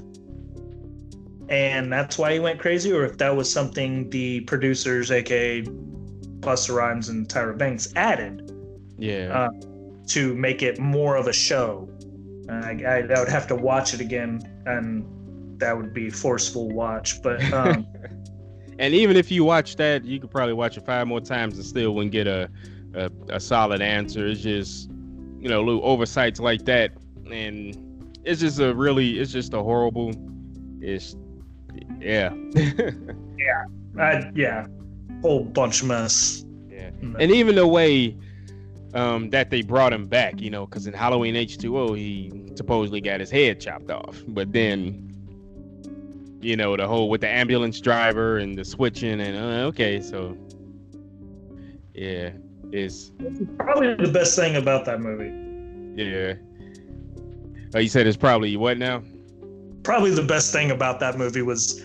and that's why he went crazy, or if that was something the producers, aka Busta Rhymes and Tyra Banks, added. Yeah. Uh, to make it more of a show. I, I, I, would have to watch it again, and that would be forceful watch. But um, and even if you watch that, you could probably watch it five more times and still wouldn't get a a, a solid answer. It's just you know little oversights like that, and it's just a really it's just a horrible. It's yeah. yeah. I, yeah. Whole bunch of mess. Yeah. And even the way um, that they brought him back, you know, because in Halloween H2O, he supposedly got his head chopped off. But then, you know, the whole with the ambulance driver and the switching, and uh, okay, so yeah, is probably the best thing about that movie. Yeah. Oh, you said it's probably what now? Probably the best thing about that movie was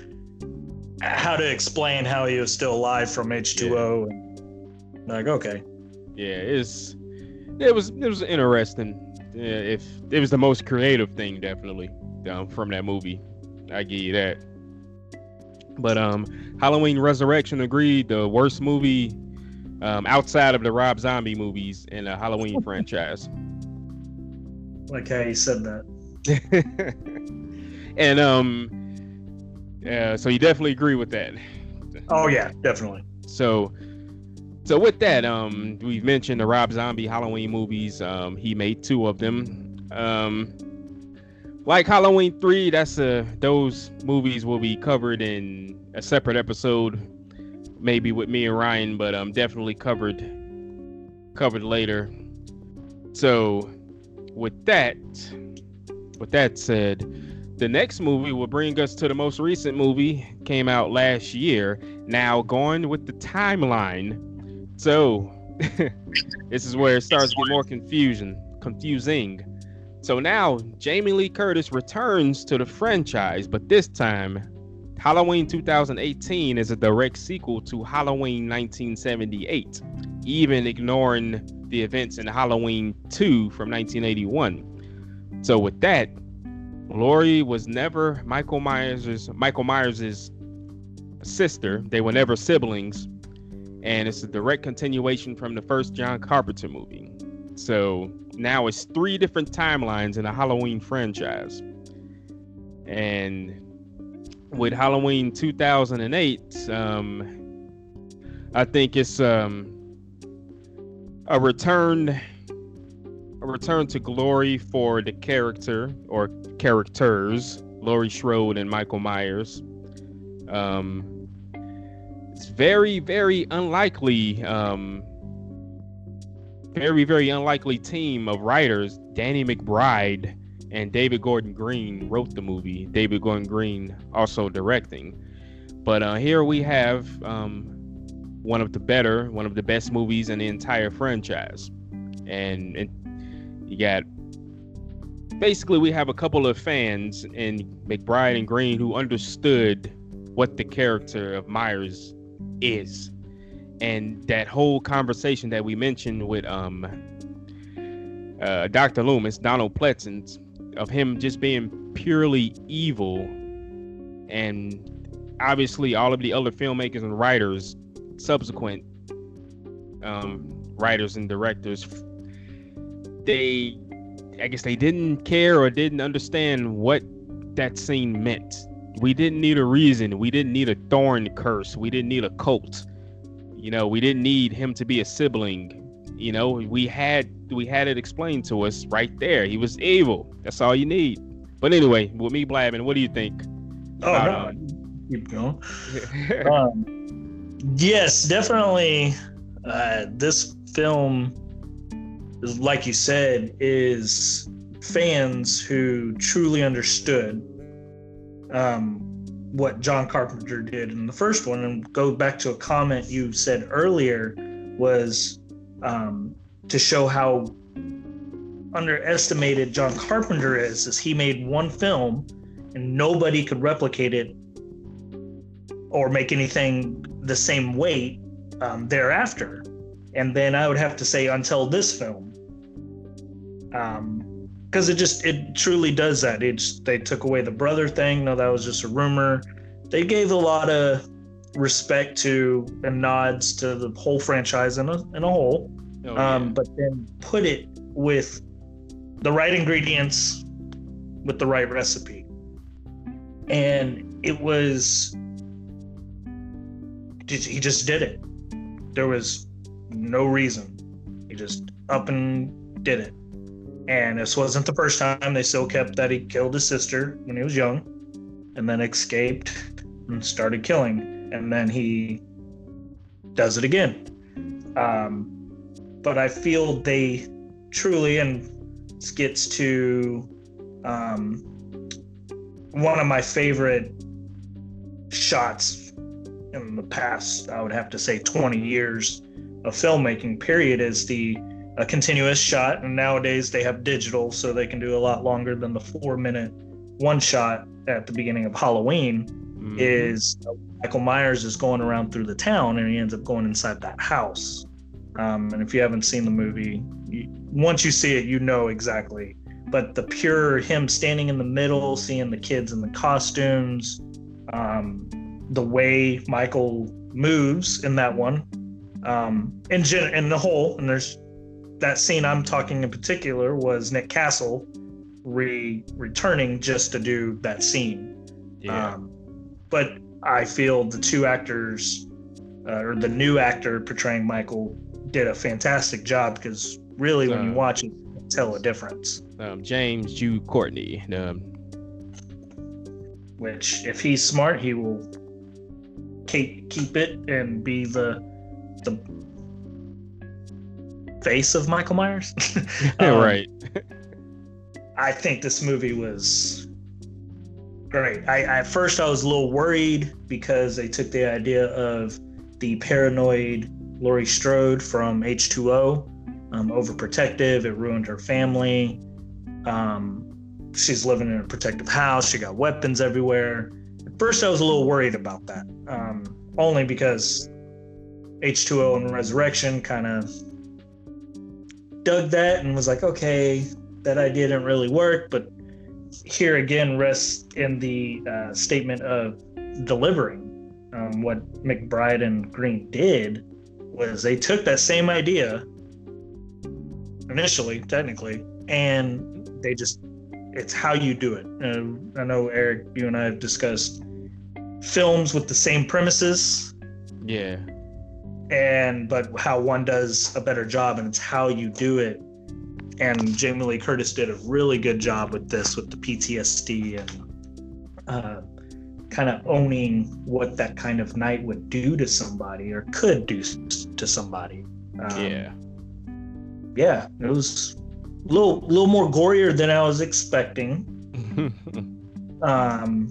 how to explain how he was still alive from H2O. Yeah. Like, okay. Yeah, it's it was it was interesting. Yeah, if it was the most creative thing, definitely um, from that movie, I give you that. But um, Halloween Resurrection agreed the worst movie um, outside of the Rob Zombie movies in the Halloween franchise. Like how you said that. and um, yeah, so you definitely agree with that. Oh yeah, definitely. So, so with that, um, we've mentioned the Rob Zombie Halloween movies. Um, he made two of them. Um, like Halloween three, that's a those movies will be covered in a separate episode maybe with me and Ryan, but um, definitely covered covered later. So, with that, with that said, the next movie will bring us to the most recent movie came out last year. Now going with the timeline. So, this is where it starts to get more confusion, confusing. So now Jamie Lee Curtis returns to the franchise, but this time Halloween 2018 is a direct sequel to Halloween 1978, even ignoring the events in Halloween 2 from 1981. So with that, Laurie was never Michael Myers's Michael Myers's sister. They were never siblings, and it's a direct continuation from the first John Carpenter movie. So now it's three different timelines in the Halloween franchise. And with Halloween 2008, um, I think it's um, a return, a return to glory for the character or characters, Laurie Strode and Michael Myers. Um, it's very, very unlikely um, very, very unlikely team of writers, Danny McBride and David Gordon Green wrote the movie. David Gordon Green also directing. But uh, here we have um, one of the better, one of the best movies in the entire franchise. And, and you got basically we have a couple of fans in McBride and Green who understood what the character of Myers is and that whole conversation that we mentioned with um uh, Dr. Loomis, Donald Pleasence, of him just being purely evil, and obviously all of the other filmmakers and writers, subsequent um, writers and directors, they, I guess they didn't care or didn't understand what that scene meant. We didn't need a reason. We didn't need a thorn curse. We didn't need a cult you know, we didn't need him to be a sibling. You know, we had we had it explained to us right there. He was evil. That's all you need. But anyway, with me blabbing, what do you think? Oh no, keep going. um, yes, definitely. Uh, this film, like you said, is fans who truly understood um, what John Carpenter did in the first one, and go back to a comment you said earlier, was um, to show how underestimated John Carpenter is. Is he made one film and nobody could replicate it or make anything the same weight um, thereafter. And then I would have to say until this film, um, because it just it truly does that. It's they took away the brother thing. No, that was just a rumor. They gave a lot of respect to and nods to the whole franchise in a in a whole, oh, um, yeah. but then put it with the right ingredients with the right recipe, and it was he just did it. There was no reason. He just up and did it. And this wasn't the first time. They still kept that he killed his sister when he was young and then escaped and started killing. And then he does it again. Um, but I feel they truly, and gets to um, one of my favorite shots in the past, I would have to say 20 years of filmmaking period is the a continuous shot, and nowadays they have digital, so they can do a lot longer than the four minute one shot at the beginning of Halloween. Mm-hmm. Is Michael Myers is going around through the town, and he ends up going inside that house. Um, and if you haven't seen the movie, you, once you see it, you know exactly. But the pure him standing in the middle, seeing the kids in the costumes, um, the way Michael moves in that one, um, in gen- in the whole, and there's that scene I'm talking in particular was Nick Castle re returning just to do that scene. Yeah. Um, but I feel the two actors, uh, or the new actor portraying Michael, did a fantastic job because really, when you uh, watch it, you tell a difference. Um, James Jude Courtney. Um, which, if he's smart, he will keep keep it and be the the face of Michael Myers. um, right. I think this movie was great. I at first I was a little worried because they took the idea of the paranoid Laurie Strode from H2O, um, overprotective. It ruined her family. Um, she's living in a protective house. She got weapons everywhere. At first, I was a little worried about that, um, only because H2O and Resurrection kind of dug that and was like, okay, that idea didn't really work. But here again rests in the uh, statement of delivering. um, what McBride and Green did was they took that same idea initially, technically, and they just it's how you do it. Uh, I know Eric, you and I have discussed films with the same premises, Yeah. And but how one does a better job, and it's how you do it. And Jamie Lee Curtis did a really good job with this, with the PTSD and uh, kind of owning what that kind of night would do to somebody or could do to somebody. Um, Yeah. yeah, it was a little, little more gorier than I was expecting. um,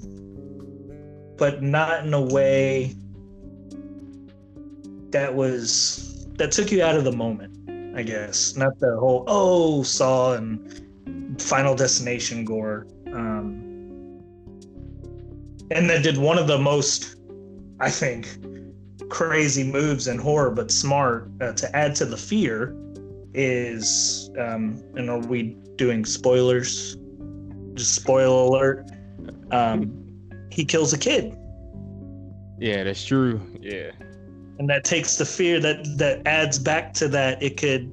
but not in a way that was that took you out of the moment. I guess not the whole oh Saw and Final Destination gore. Um, and that did one of the most, I think, crazy moves in horror, but smart uh, to add to the fear. Is um, and are we doing spoilers? Just spoil alert. Um, he kills a kid yeah, that's true. Yeah. And that takes the fear that that adds back to that it could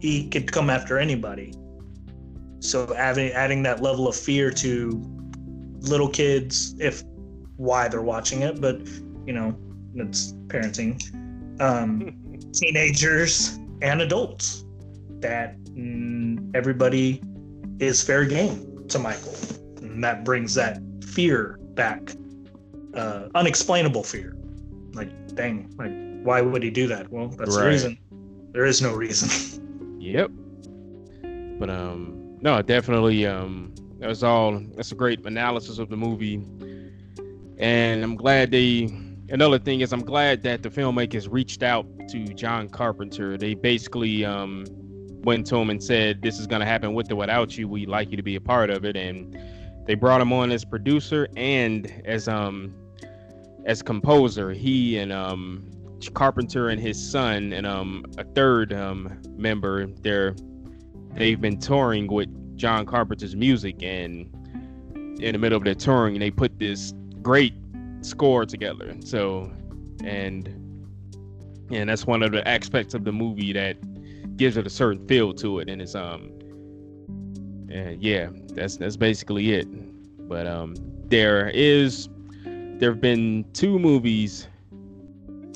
he could come after anybody. So adding adding that level of fear to little kids if why they're watching it but you know it's parenting. Um teenagers and adults that mm, everybody is fair game to michael. And that brings that fear back uh unexplainable fear. Like dang like why would he do that well that's the reason there is no reason Yep. But um no, definitely um that was all that's a great analysis of the movie. And I'm glad they another thing is I'm glad that the filmmakers reached out to John Carpenter. They basically um went to him and said, This is gonna happen with or without you. We'd like you to be a part of it. And they brought him on as producer and as um as composer. He and um Carpenter and his son and um a third um member they're they've been touring with John Carpenter's music and in the middle of their touring they put this great score together. So and and that's one of the aspects of the movie that gives it a certain feel to it. And it's um and yeah that's that's basically it. But um there is there have been two movies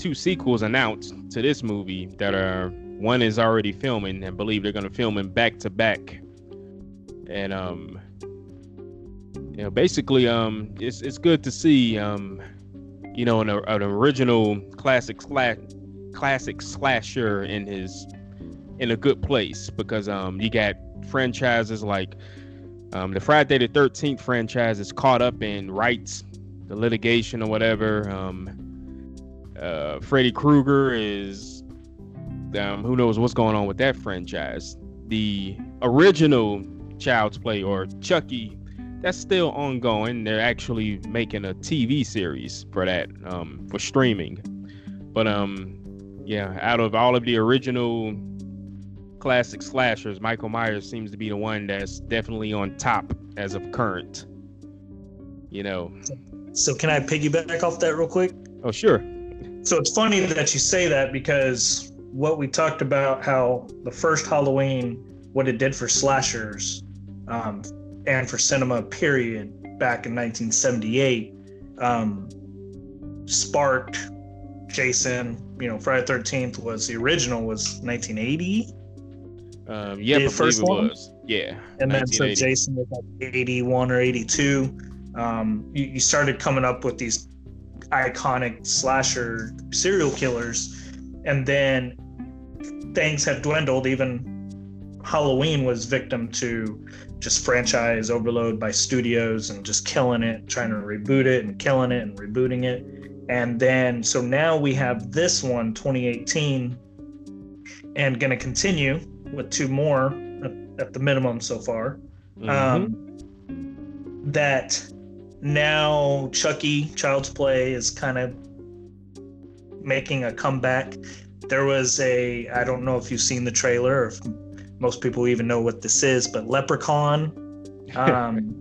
two sequels announced to this movie that are one is already filming and believe they're going to film in back to back. And um you know basically um it's it's good to see um you know an, an original classic slash classic slasher in his in a good place because um you got franchises like um the Friday the 13th franchise is caught up in rights the litigation or whatever um uh, Freddy Krueger is, um, who knows what's going on with that franchise. The original Child's Play or Chucky, that's still ongoing. They're actually making a TV series for that, um, for streaming. But um, yeah, out of all of the original classic slashers, Michael Myers seems to be the one that's definitely on top as of current. You know. so can i piggyback off that real quick Oh sure. So it's funny that you say that because what we talked about how the first Halloween, what it did for slashers um, and for cinema, period, back in 1978, um, sparked Jason. You know, Friday the 13th was the original was 1980, Um, yeah, The first it one? was. Yeah. and then so Jason was like 81 or 82. Um, you, you started coming up with these iconic slasher serial killers, and then things have dwindled. Even Halloween was victim to just franchise overload by studios and just killing it, trying to reboot it and killing it and rebooting it. And then, so now we have this one, 2018, and going to continue with two more at, at the minimum so far. Mhm. Um, that now Chucky Child's Play is kind of making a comeback. There was a I don't know if you've seen the trailer or if most people even know what this is, but Leprechaun um,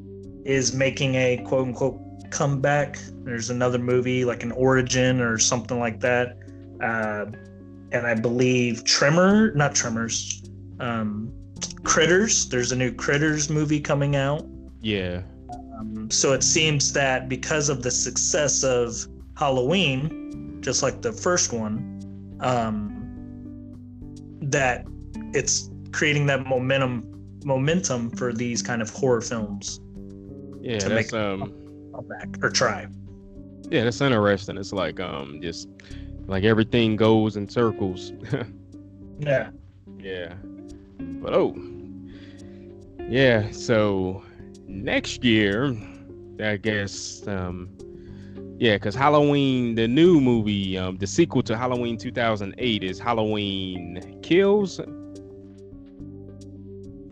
is making a quote unquote comeback. There's another movie like an origin or something like that. Uh, and I believe Tremor, not Tremors, um, Critters. There's a new Critters movie coming out. Yeah. Um, so it seems that because of the success of Halloween, just like the first one, um, that it's creating that momentum momentum for these kind of horror films. Yeah, that's um back or try. Yeah, that's interesting. It's like um just like everything goes in circles. yeah. Yeah. But oh. Yeah, so next year, I guess um yeah, because Halloween, the new movie, um, the sequel to Halloween 2008 is Halloween Kills,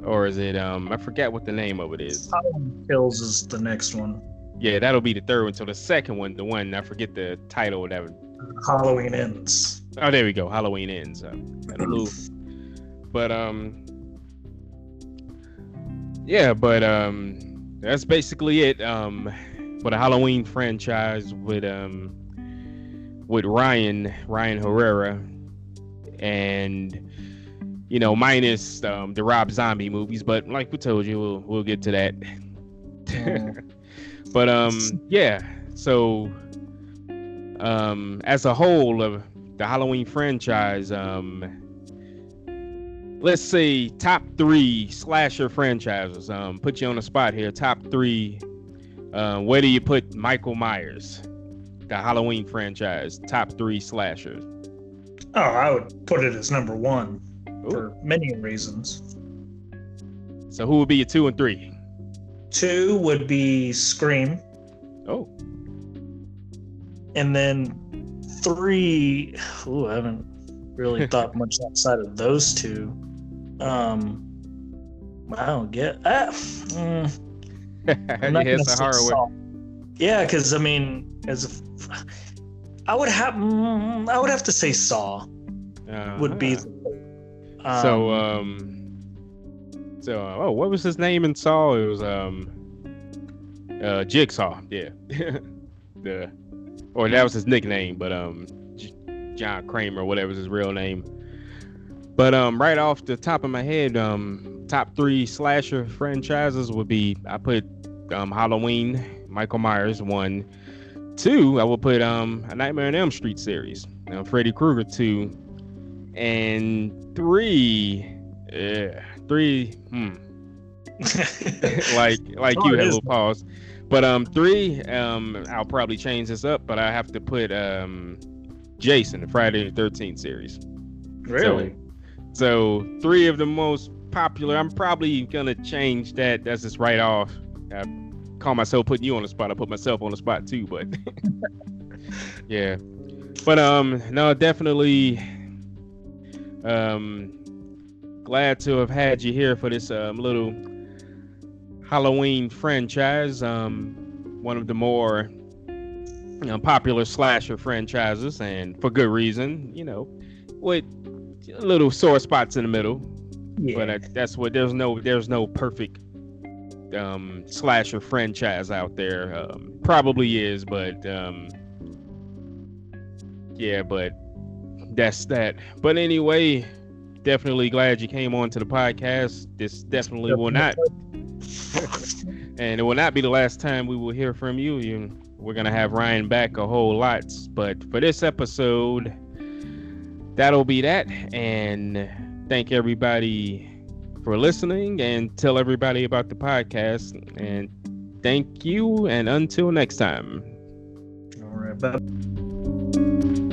or is it? Um, I forget what the name of it is. Halloween Kills is the next one. Yeah, that'll be the third one. So the second one, the one I forget the title of that. Halloween Ends. Oh, there we go. Halloween Ends. Uh, but um, yeah, but um, that's basically it. Um, for the Halloween franchise with um with Ryan Ryan Herrera and you know minus um, the Rob Zombie movies, but like we told you, we'll we'll get to that. but um yeah, so um as a whole of the Halloween franchise, um let's say top three slasher franchises. Um, put you on the spot here. Top three uh, where do you put Michael Myers, the Halloween franchise, top three slashers? Oh, I would put it as number one Ooh. for many reasons. So, who would be your two and three? Two would be Scream. Oh. And then three, ooh, I haven't really thought much outside of those two. Um, I don't get. Uh, mm, yes, a horror Yeah, because I mean, as a, I would have, mm, I would have to say Saw uh, would be. Um, so, um, so uh, oh, what was his name in Saw? It was um, uh, Jigsaw. Yeah, the, or that was his nickname, but um, J- John Kramer, whatever was his real name. But um, right off the top of my head, um, top three slasher franchises would be I put um, Halloween, Michael Myers one, two. I would put um, a Nightmare on Elm Street series, you know, Freddy Krueger two, and three, yeah, three. Hmm. like like oh, you had a little pause, but um, three. Um, I'll probably change this up, but I have to put um, Jason, the Friday the Thirteenth series. Really? So, so three of the most popular. I'm probably gonna change that. That's just right off. I call myself putting you on the spot. I put myself on the spot too, but yeah. But um, no, definitely. Um, glad to have had you here for this um little Halloween franchise. Um, one of the more you know, popular slasher franchises, and for good reason. You know, with little sore spots in the middle. Yeah. But uh, that's what there's no there's no perfect um, slasher franchise out there. Um, probably is, but um, yeah, but that's that. But anyway, definitely glad you came on to the podcast. This definitely will not, and it will not be the last time we will hear from you. You, we're gonna have Ryan back a whole lot, but for this episode that'll be that. And thank everybody for listening and tell everybody about the podcast. And thank you. And until next time. All right. Bye.